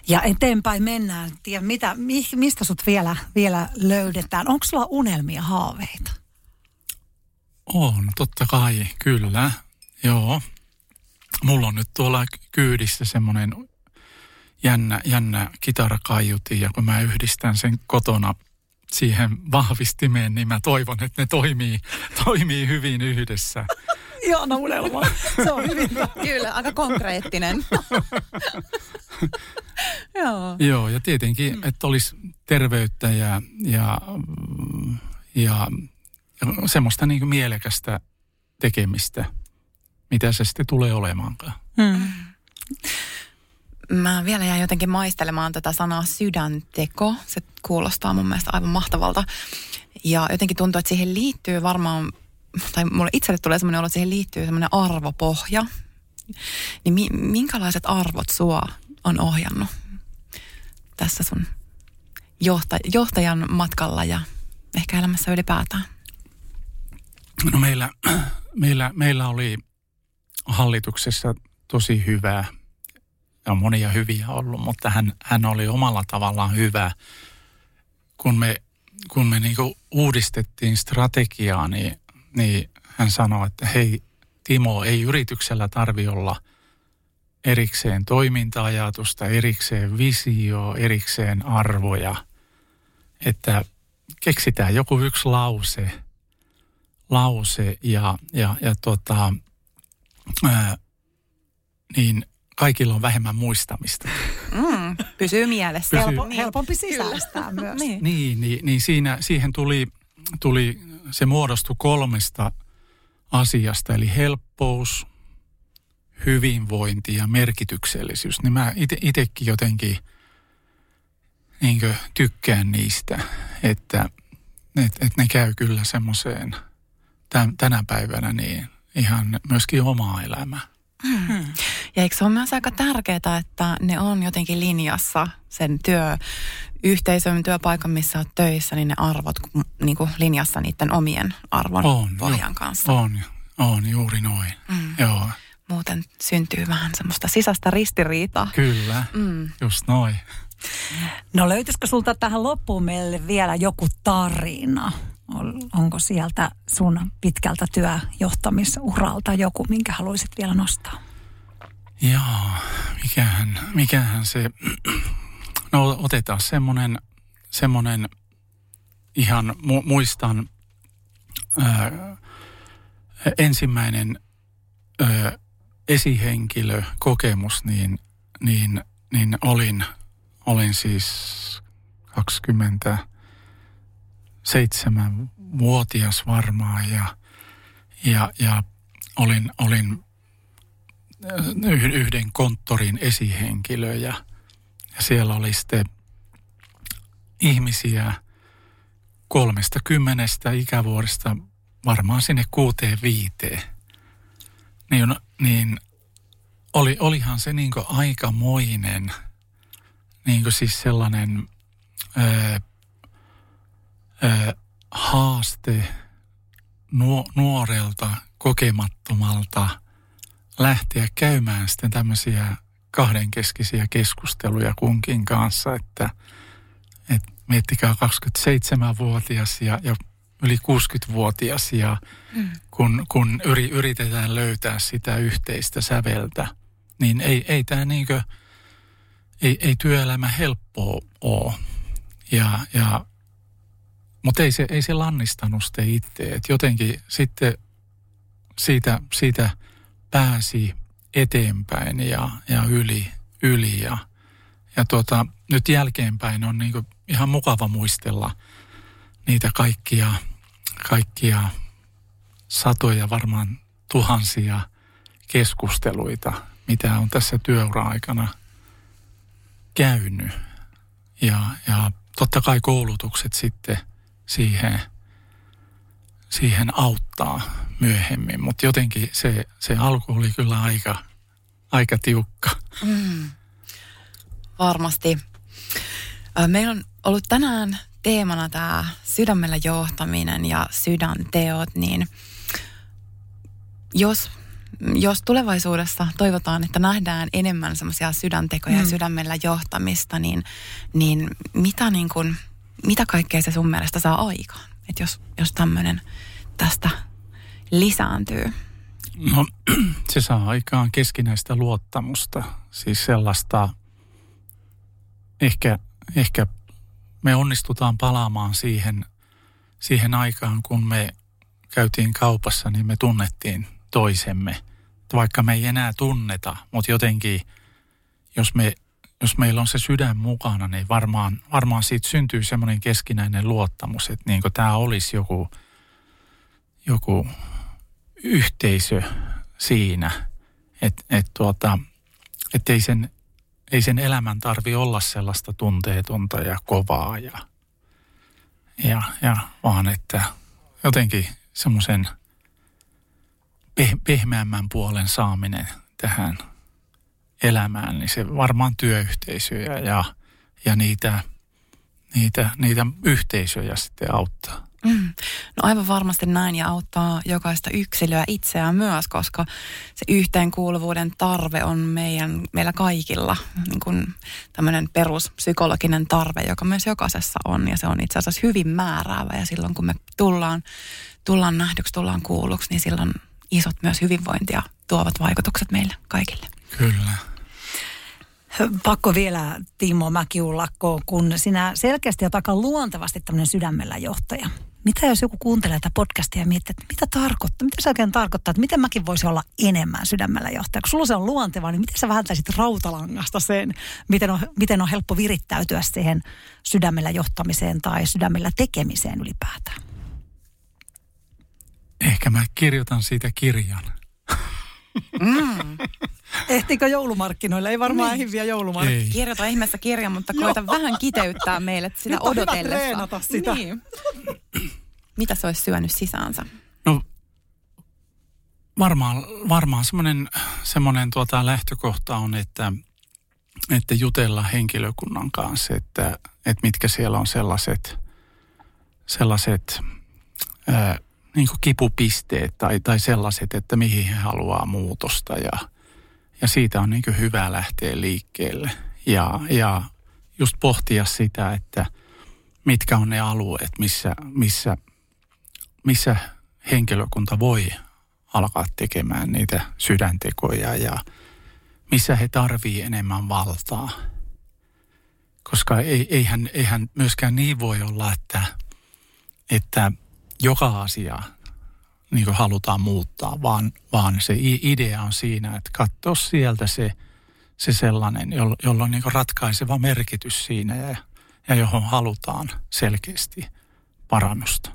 Ja eteenpäin mennään. Tiedä, mitä, mistä sut vielä, vielä löydetään? Onko sulla unelmia, haaveita? On, totta kai, kyllä. Joo. Mulla on nyt tuolla kyydissä semmoinen jännä, jännä kitarakaiuti ja kun mä yhdistän sen kotona siihen vahvistimeen, niin mä toivon, että ne toimii, toimii hyvin yhdessä. Ihana unelma. Se on hyvin. Kyllä, aika konkreettinen. (laughs) Joo. Joo, ja tietenkin, mm. että olisi terveyttä ja, ja, ja, ja semmoista niin kuin mielekästä tekemistä, mitä se sitten tulee olemaankaan. Mm. Mä vielä jäin jotenkin maistelemaan tätä sanaa sydänteko. Se kuulostaa mun mielestä aivan mahtavalta. Ja jotenkin tuntuu, että siihen liittyy varmaan, tai mulle itselle tulee semmoinen olo, että siihen liittyy semmoinen arvopohja. Niin mi- minkälaiset arvot sua on ohjannut tässä sun johta- johtajan matkalla ja ehkä elämässä ylipäätään? No meillä, meillä, meillä oli hallituksessa tosi hyvää ja monia hyviä ollut, mutta hän, hän oli omalla tavallaan hyvä. Kun me, kun me niin uudistettiin strategiaa, niin, niin hän sanoi, että hei Timo, ei yrityksellä tarvi olla erikseen toiminta-ajatusta, erikseen visio, erikseen arvoja. Että keksitään joku yksi lause, lause ja, ja, ja tota, ää, niin kaikilla on vähemmän muistamista. Mm, pysyy mielessä. Pysyy. Helpo, helpompi sisäistää (laughs) myös. niin. Niin, niin, niin siinä, siihen tuli, tuli, se muodostui kolmesta asiasta, eli helppous, hyvinvointi ja merkityksellisyys. Niin mä itsekin jotenkin niin tykkään niistä, että et, et ne käy kyllä semmoiseen tänä päivänä niin ihan myöskin omaa elämää. Hmm. Ja eikö se ole myös aika tärkeää, että ne on jotenkin linjassa sen työ, yhteisön, työpaikan, missä olet töissä, niin ne arvot niin kuin linjassa niiden omien arvon on, pohjan jo, kanssa. On, on juuri noin. Mm. Joo. Muuten syntyy vähän semmoista sisäistä ristiriitaa. Kyllä, mm. just noin. No löytyisikö sulta tähän loppuun meille vielä joku tarina? Onko sieltä sun pitkältä työjohtamisuralta joku, minkä haluaisit vielä nostaa? Joo, mikähän, mikähän se, no otetaan semmoinen, semmoinen ihan mu, muistan ää, ensimmäinen ää, esihenkilö kokemus, niin, niin, niin olin, olin siis 20 seitsemänvuotias varmaan ja, ja, ja olin, olin yhden konttorin esihenkilö ja, ja siellä oli sitten ihmisiä kolmesta kymmenestä ikävuodesta varmaan sinne kuuteen viiteen. Niin, niin oli, olihan se niin aikamoinen, niin siis sellainen ää, haaste nuo, nuorelta, kokemattomalta lähteä käymään sitten tämmöisiä kahdenkeskisiä keskusteluja kunkin kanssa, että, että miettikää 27-vuotias ja, ja yli 60-vuotias ja mm. kun, kun yri, yritetään löytää sitä yhteistä säveltä, niin ei, ei tämä niinkö, ei, ei työelämä helppoa ole. Ja, ja, mutta ei se, ei se lannistanut sitä itse. Et jotenkin sitten siitä, siitä pääsi eteenpäin ja, ja yli, yli ja, ja tuota, nyt jälkeenpäin on niin ihan mukava muistella niitä kaikkia, kaikkia satoja, varmaan tuhansia keskusteluita, mitä on tässä työura-aikana käynyt. Ja, ja totta kai koulutukset sitten siihen, siihen auttaa myöhemmin, mutta jotenkin se, se alku oli kyllä aika, aika tiukka. Mm. Varmasti. Meillä on ollut tänään teemana tämä sydämellä johtaminen ja sydänteot, niin jos, jos tulevaisuudessa toivotaan, että nähdään enemmän semmoisia sydäntekoja mm. ja sydämellä johtamista, niin, niin mitä, niin kun, mitä kaikkea se sun mielestä saa aikaan? Että jos, jos tämmöinen tästä lisääntyy? No (clears throat) se saa aikaan keskinäistä luottamusta, siis sellaista ehkä, ehkä me onnistutaan palaamaan siihen, siihen aikaan, kun me käytiin kaupassa, niin me tunnettiin toisemme. Vaikka me ei enää tunneta, mutta jotenkin, jos, me, jos meillä on se sydän mukana, niin varmaan, varmaan siitä syntyy semmoinen keskinäinen luottamus, että niin tämä olisi joku, joku yhteisö siinä, että et tuota, et ei sen ei sen elämän tarvi olla sellaista tunteetonta ja kovaa ja, ja, ja vaan että jotenkin semmoisen peh, pehmeämmän puolen saaminen tähän elämään, niin se varmaan työyhteisöjä ja, ja niitä, niitä, niitä yhteisöjä sitten auttaa. Mm. No aivan varmasti näin ja auttaa jokaista yksilöä itseään myös, koska se yhteenkuuluvuuden tarve on meidän, meillä kaikilla niin kuin tämmöinen peruspsykologinen tarve, joka myös jokaisessa on ja se on itse asiassa hyvin määräävä ja silloin kun me tullaan, tullaan nähdyksi, tullaan kuulluksi, niin silloin isot myös hyvinvointia tuovat vaikutukset meille kaikille. Kyllä. Pakko vielä Timo Mäkiulakko, kun sinä selkeästi ja aika luontevasti tämmöinen sydämellä johtaja mitä jos joku kuuntelee tätä podcastia ja miettii, että mitä tarkoittaa, mitä se oikein tarkoittaa, että miten mäkin voisin olla enemmän sydämellä johtaja. Kun sulla se on luonteva, niin miten sä vääntäisit rautalangasta sen, miten on, miten on helppo virittäytyä siihen sydämellä johtamiseen tai sydämellä tekemiseen ylipäätään? Ehkä mä kirjoitan siitä kirjan. Mm. Ehtikö joulumarkkinoille? Ei varmaan niin. ehdi vielä joulumarkkinoille. Kirjoita ihmeessä kirjan, mutta koita vähän kiteyttää meille sitä Nyt odotellessa. sitä. Niin. Mitä se olisi syönyt sisäänsä? No varmaan, varmaan semmoinen, semmoinen tuota lähtökohta on, että, että jutella henkilökunnan kanssa, että, että mitkä siellä on sellaiset, sellaiset ää, niin kipupisteet tai, tai sellaiset, että mihin he haluaa muutosta ja, ja siitä on niin hyvä lähteä liikkeelle ja, ja just pohtia sitä, että mitkä on ne alueet, missä, missä, missä henkilökunta voi alkaa tekemään niitä sydäntekoja ja missä he tarvii enemmän valtaa. Koska ei, eihän, eihän myöskään niin voi olla, että, että joka asia niin halutaan muuttaa, vaan, vaan se idea on siinä, että katso sieltä se, se sellainen, jolla on niin ratkaiseva merkitys siinä ja, ja johon halutaan selkeästi parannusta.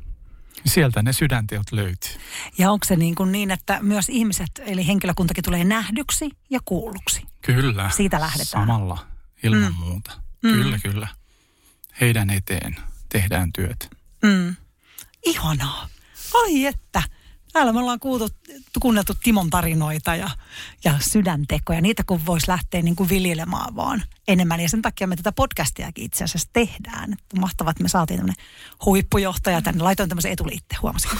Sieltä ne sydänteot löytyy. Ja onko se niin, kuin niin, että myös ihmiset, eli henkilökuntakin tulee nähdyksi ja kuulluksi? Kyllä. Siitä lähdetään. Samalla, ilman mm. muuta. Mm. Kyllä, kyllä. Heidän eteen tehdään työt. Mm. Ihanaa. Ai että. Täällä me ollaan kuultu kuunneltu Timon tarinoita ja, ja sydäntekoja. Niitä kun voisi lähteä niin kuin viljelemään vaan enemmän. Ja sen takia me tätä podcastiakin itse asiassa tehdään. Mahtavaa, että me saatiin tämmöinen huippujohtaja tänne. Laitoin tämmöisen etuliitteen, huomasin.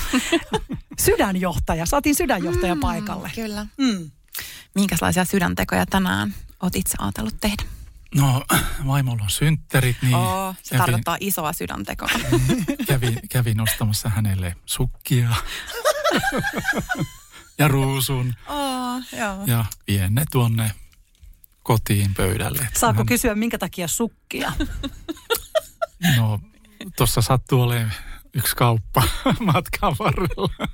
(laughs) sydänjohtaja. Saatiin sydänjohtaja mm, paikalle. Kyllä. Mm. Minkälaisia sydäntekoja tänään oot itse ajatellut tehdä? No, vaimolla on synttärit, niin... Oo, se kävin, tarkoittaa isoa sydäntekoa. (laughs) kävin, kävin ostamassa hänelle sukkia (laughs) ja ruusun. Oh, joo. Ja vien ne tuonne kotiin pöydälle. Saako hän... kysyä, minkä takia sukkia? (laughs) No, tuossa sattuu olemaan yksi kauppa (laughs) matkan varrella.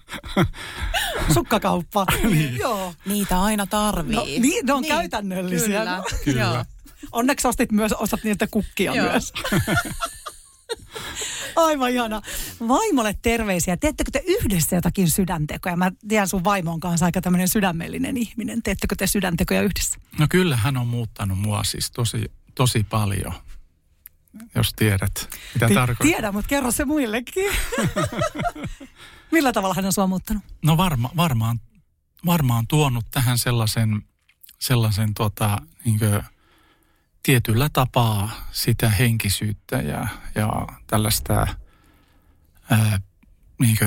Sukkakauppa. (laughs) niin. Joo. Niitä aina tarvii. No, niin, ne on niin. käytännöllisiä. Kyllä. Kyllä. Onneksi ostit myös, osat niitä kukkia Joo. myös. (laughs) Aivan ihana. Vaimolle terveisiä. Teettekö te yhdessä jotakin sydäntekoja? Mä tiedän sun vaimon kanssa aika tämmöinen sydämellinen ihminen. Teettekö te sydäntekoja yhdessä? No kyllä hän on muuttanut mua siis tosi, tosi paljon, jos tiedät, mitä tarkoittaa. Tiedän, mutta kerro se muillekin. (laughs) Millä tavalla hän on sua muuttanut? No varma, varmaan, varmaan tuonut tähän sellaisen, sellaisen tota, niin tietyllä tapaa sitä henkisyyttä ja, ja tällaista ää, niin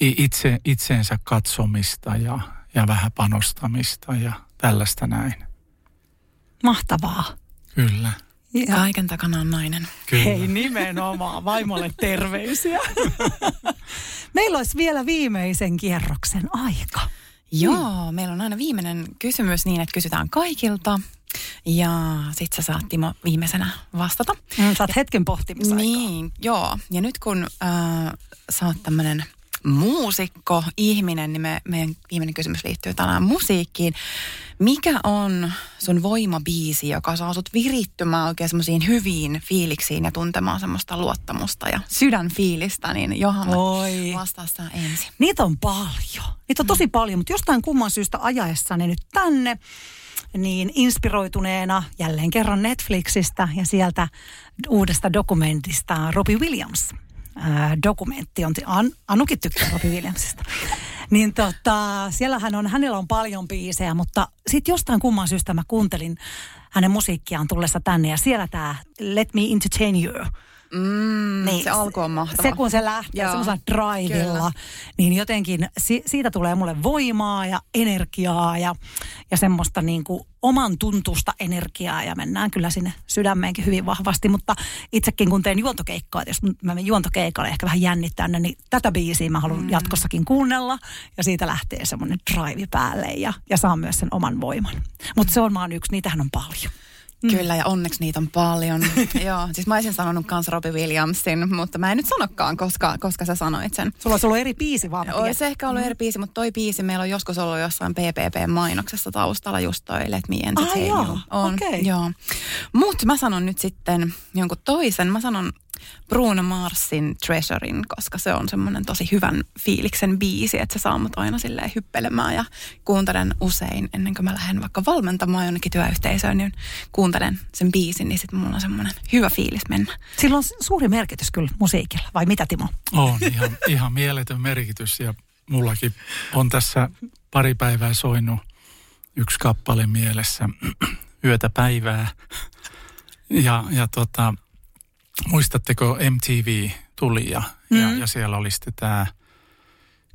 itse, itseensä katsomista ja, ja vähän panostamista ja tällaista näin. Mahtavaa. Kyllä. Ja. Kaiken takana on nainen. Kyllä. Hei nimenomaan, vaimolle terveisiä. (laughs) Meillä olisi vielä viimeisen kierroksen aika. Joo, meillä on aina viimeinen kysymys niin, että kysytään kaikilta. Ja sit sä saat Timo viimeisenä vastata. Mm, saat hetken pohtimisaikaa. Niin, joo. Ja nyt kun äh, sä oot tämmönen muusikko, ihminen, niin me, meidän viimeinen kysymys liittyy tänään musiikkiin. Mikä on sun voimabiisi, joka saa sut virittymään oikein semmoisiin hyviin fiiliksiin ja tuntemaan semmoista luottamusta ja sydänfiilistä, niin Johanna, Oi. vastaa sä ensin. Niitä on paljon. Niitä on tosi paljon, mutta jostain kumman syystä ajaessani nyt tänne, niin inspiroituneena jälleen kerran Netflixistä ja sieltä uudesta dokumentista Robbie Williams. Ää, dokumentti on, An, Anukin tykkää Robbie Williamsista. (laughs) Niin tota, siellähän on, hänellä on paljon biisejä, mutta sitten jostain kumman syystä mä kuuntelin hänen musiikkiaan tullessa tänne ja siellä tämä Let Me Entertain You. Mm, se alku on mahtava. Se kun se lähtee Joo, semmoisella drivilla, kyllä. niin jotenkin si- siitä tulee mulle voimaa ja energiaa ja, ja semmoista niin kuin oman tuntusta energiaa ja mennään kyllä sinne sydämeenkin hyvin vahvasti. Mutta itsekin kun teen juontokeikkaa, jos mä menen juontokeikalle ehkä vähän jännittää, niin tätä biisiä mä haluan mm. jatkossakin kuunnella ja siitä lähtee semmoinen drive päälle ja, ja saa myös sen oman voiman. Mutta se on vaan yksi, niitähän on paljon. Mm. Kyllä, ja onneksi niitä on paljon. (laughs) Joo, siis mä olisin sanonut kans Robbie Williamsin, mutta mä en nyt sanokaan, koska, koska sä sanoit sen. Sulla olisi ollut eri biisi vaan. Olisi ehkä ollut eri biisi, mutta toi biisi meillä on joskus ollut jossain PPP-mainoksessa taustalla just toi Let Me Entertain Ah, joo. On, okei. joo. Mutta mä sanon nyt sitten jonkun toisen. Mä sanon Bruno Marsin Treasurein, koska se on semmoinen tosi hyvän fiiliksen biisi, että se saa mut aina silleen hyppelemään ja kuuntelen usein ennen kuin mä lähden vaikka valmentamaan jonnekin työyhteisöön, niin kuuntelen sen biisin, niin sitten mulla on semmoinen hyvä fiilis mennä. Sillä on suuri merkitys kyllä musiikilla, vai mitä Timo? On ihan, ihan mieletön merkitys ja mullakin on tässä pari päivää soinut yksi kappale mielessä (clears throat) yötä päivää. Ja, ja tota, muistatteko MTV tuli ja, mm. ja, ja siellä oli sitten tämä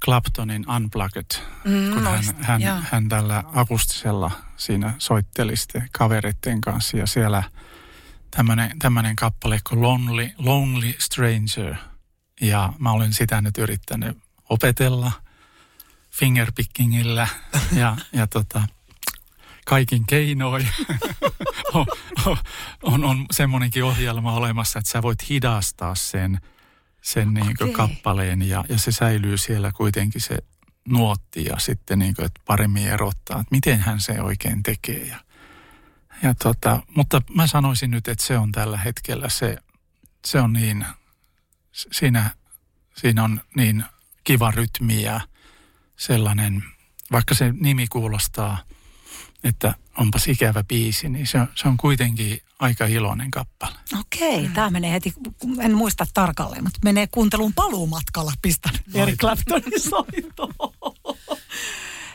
Claptonin Unplugged, Mm, kun hän, hän, joo. hän tällä akustisella siinä soitteli sitten kavereiden kanssa ja siellä tämmöinen kappale kuin Lonely, Lonely Stranger. Ja mä olen sitä nyt yrittänyt opetella fingerpickingillä ja, ja tota, kaikin keinoin. (laughs) on, on, on semmoinenkin ohjelma olemassa, että sä voit hidastaa sen, sen niin Okei. kappaleen ja, ja se säilyy siellä kuitenkin se nuotti ja sitten niin kuin, että paremmin erottaa, että miten hän se oikein tekee. Ja, ja tota, mutta mä sanoisin nyt, että se on tällä hetkellä se, se on niin, siinä, siinä on niin kiva rytmi ja sellainen, vaikka se nimi kuulostaa, että onpas ikävä biisi, niin se, on- se on kuitenkin aika iloinen kappale. Okei, mm. tämä menee heti, en muista tarkalleen, mutta menee kuunteluun paluumatkalla, pistän Eric Claptonin soittoon.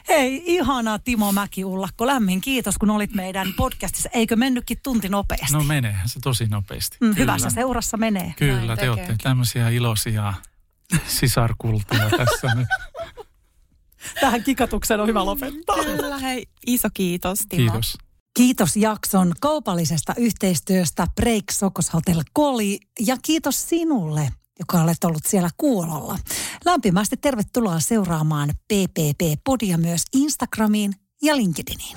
Hei, ihana Timo Mäki-Ullakko. Lämmin kiitos, kun olit meidän podcastissa. Eikö mennytkin tunti nopeasti? No meneehän se tosi nopeasti. Mm, Kyllä. hyvässä seurassa menee. Kyllä, Näin te olette tämmöisiä iloisia sisarkultia tässä. nyt. (laughs) Tähän kikatukseen on hyvä lopettaa. Kyllä, hei, iso kiitos Timo. Kiitos. Kiitos jakson kaupallisesta yhteistyöstä Break Sokos Hotel Koli ja kiitos sinulle, joka olet ollut siellä kuulolla. Lämpimästi tervetuloa seuraamaan PPP-podia myös Instagramiin ja LinkedIniin.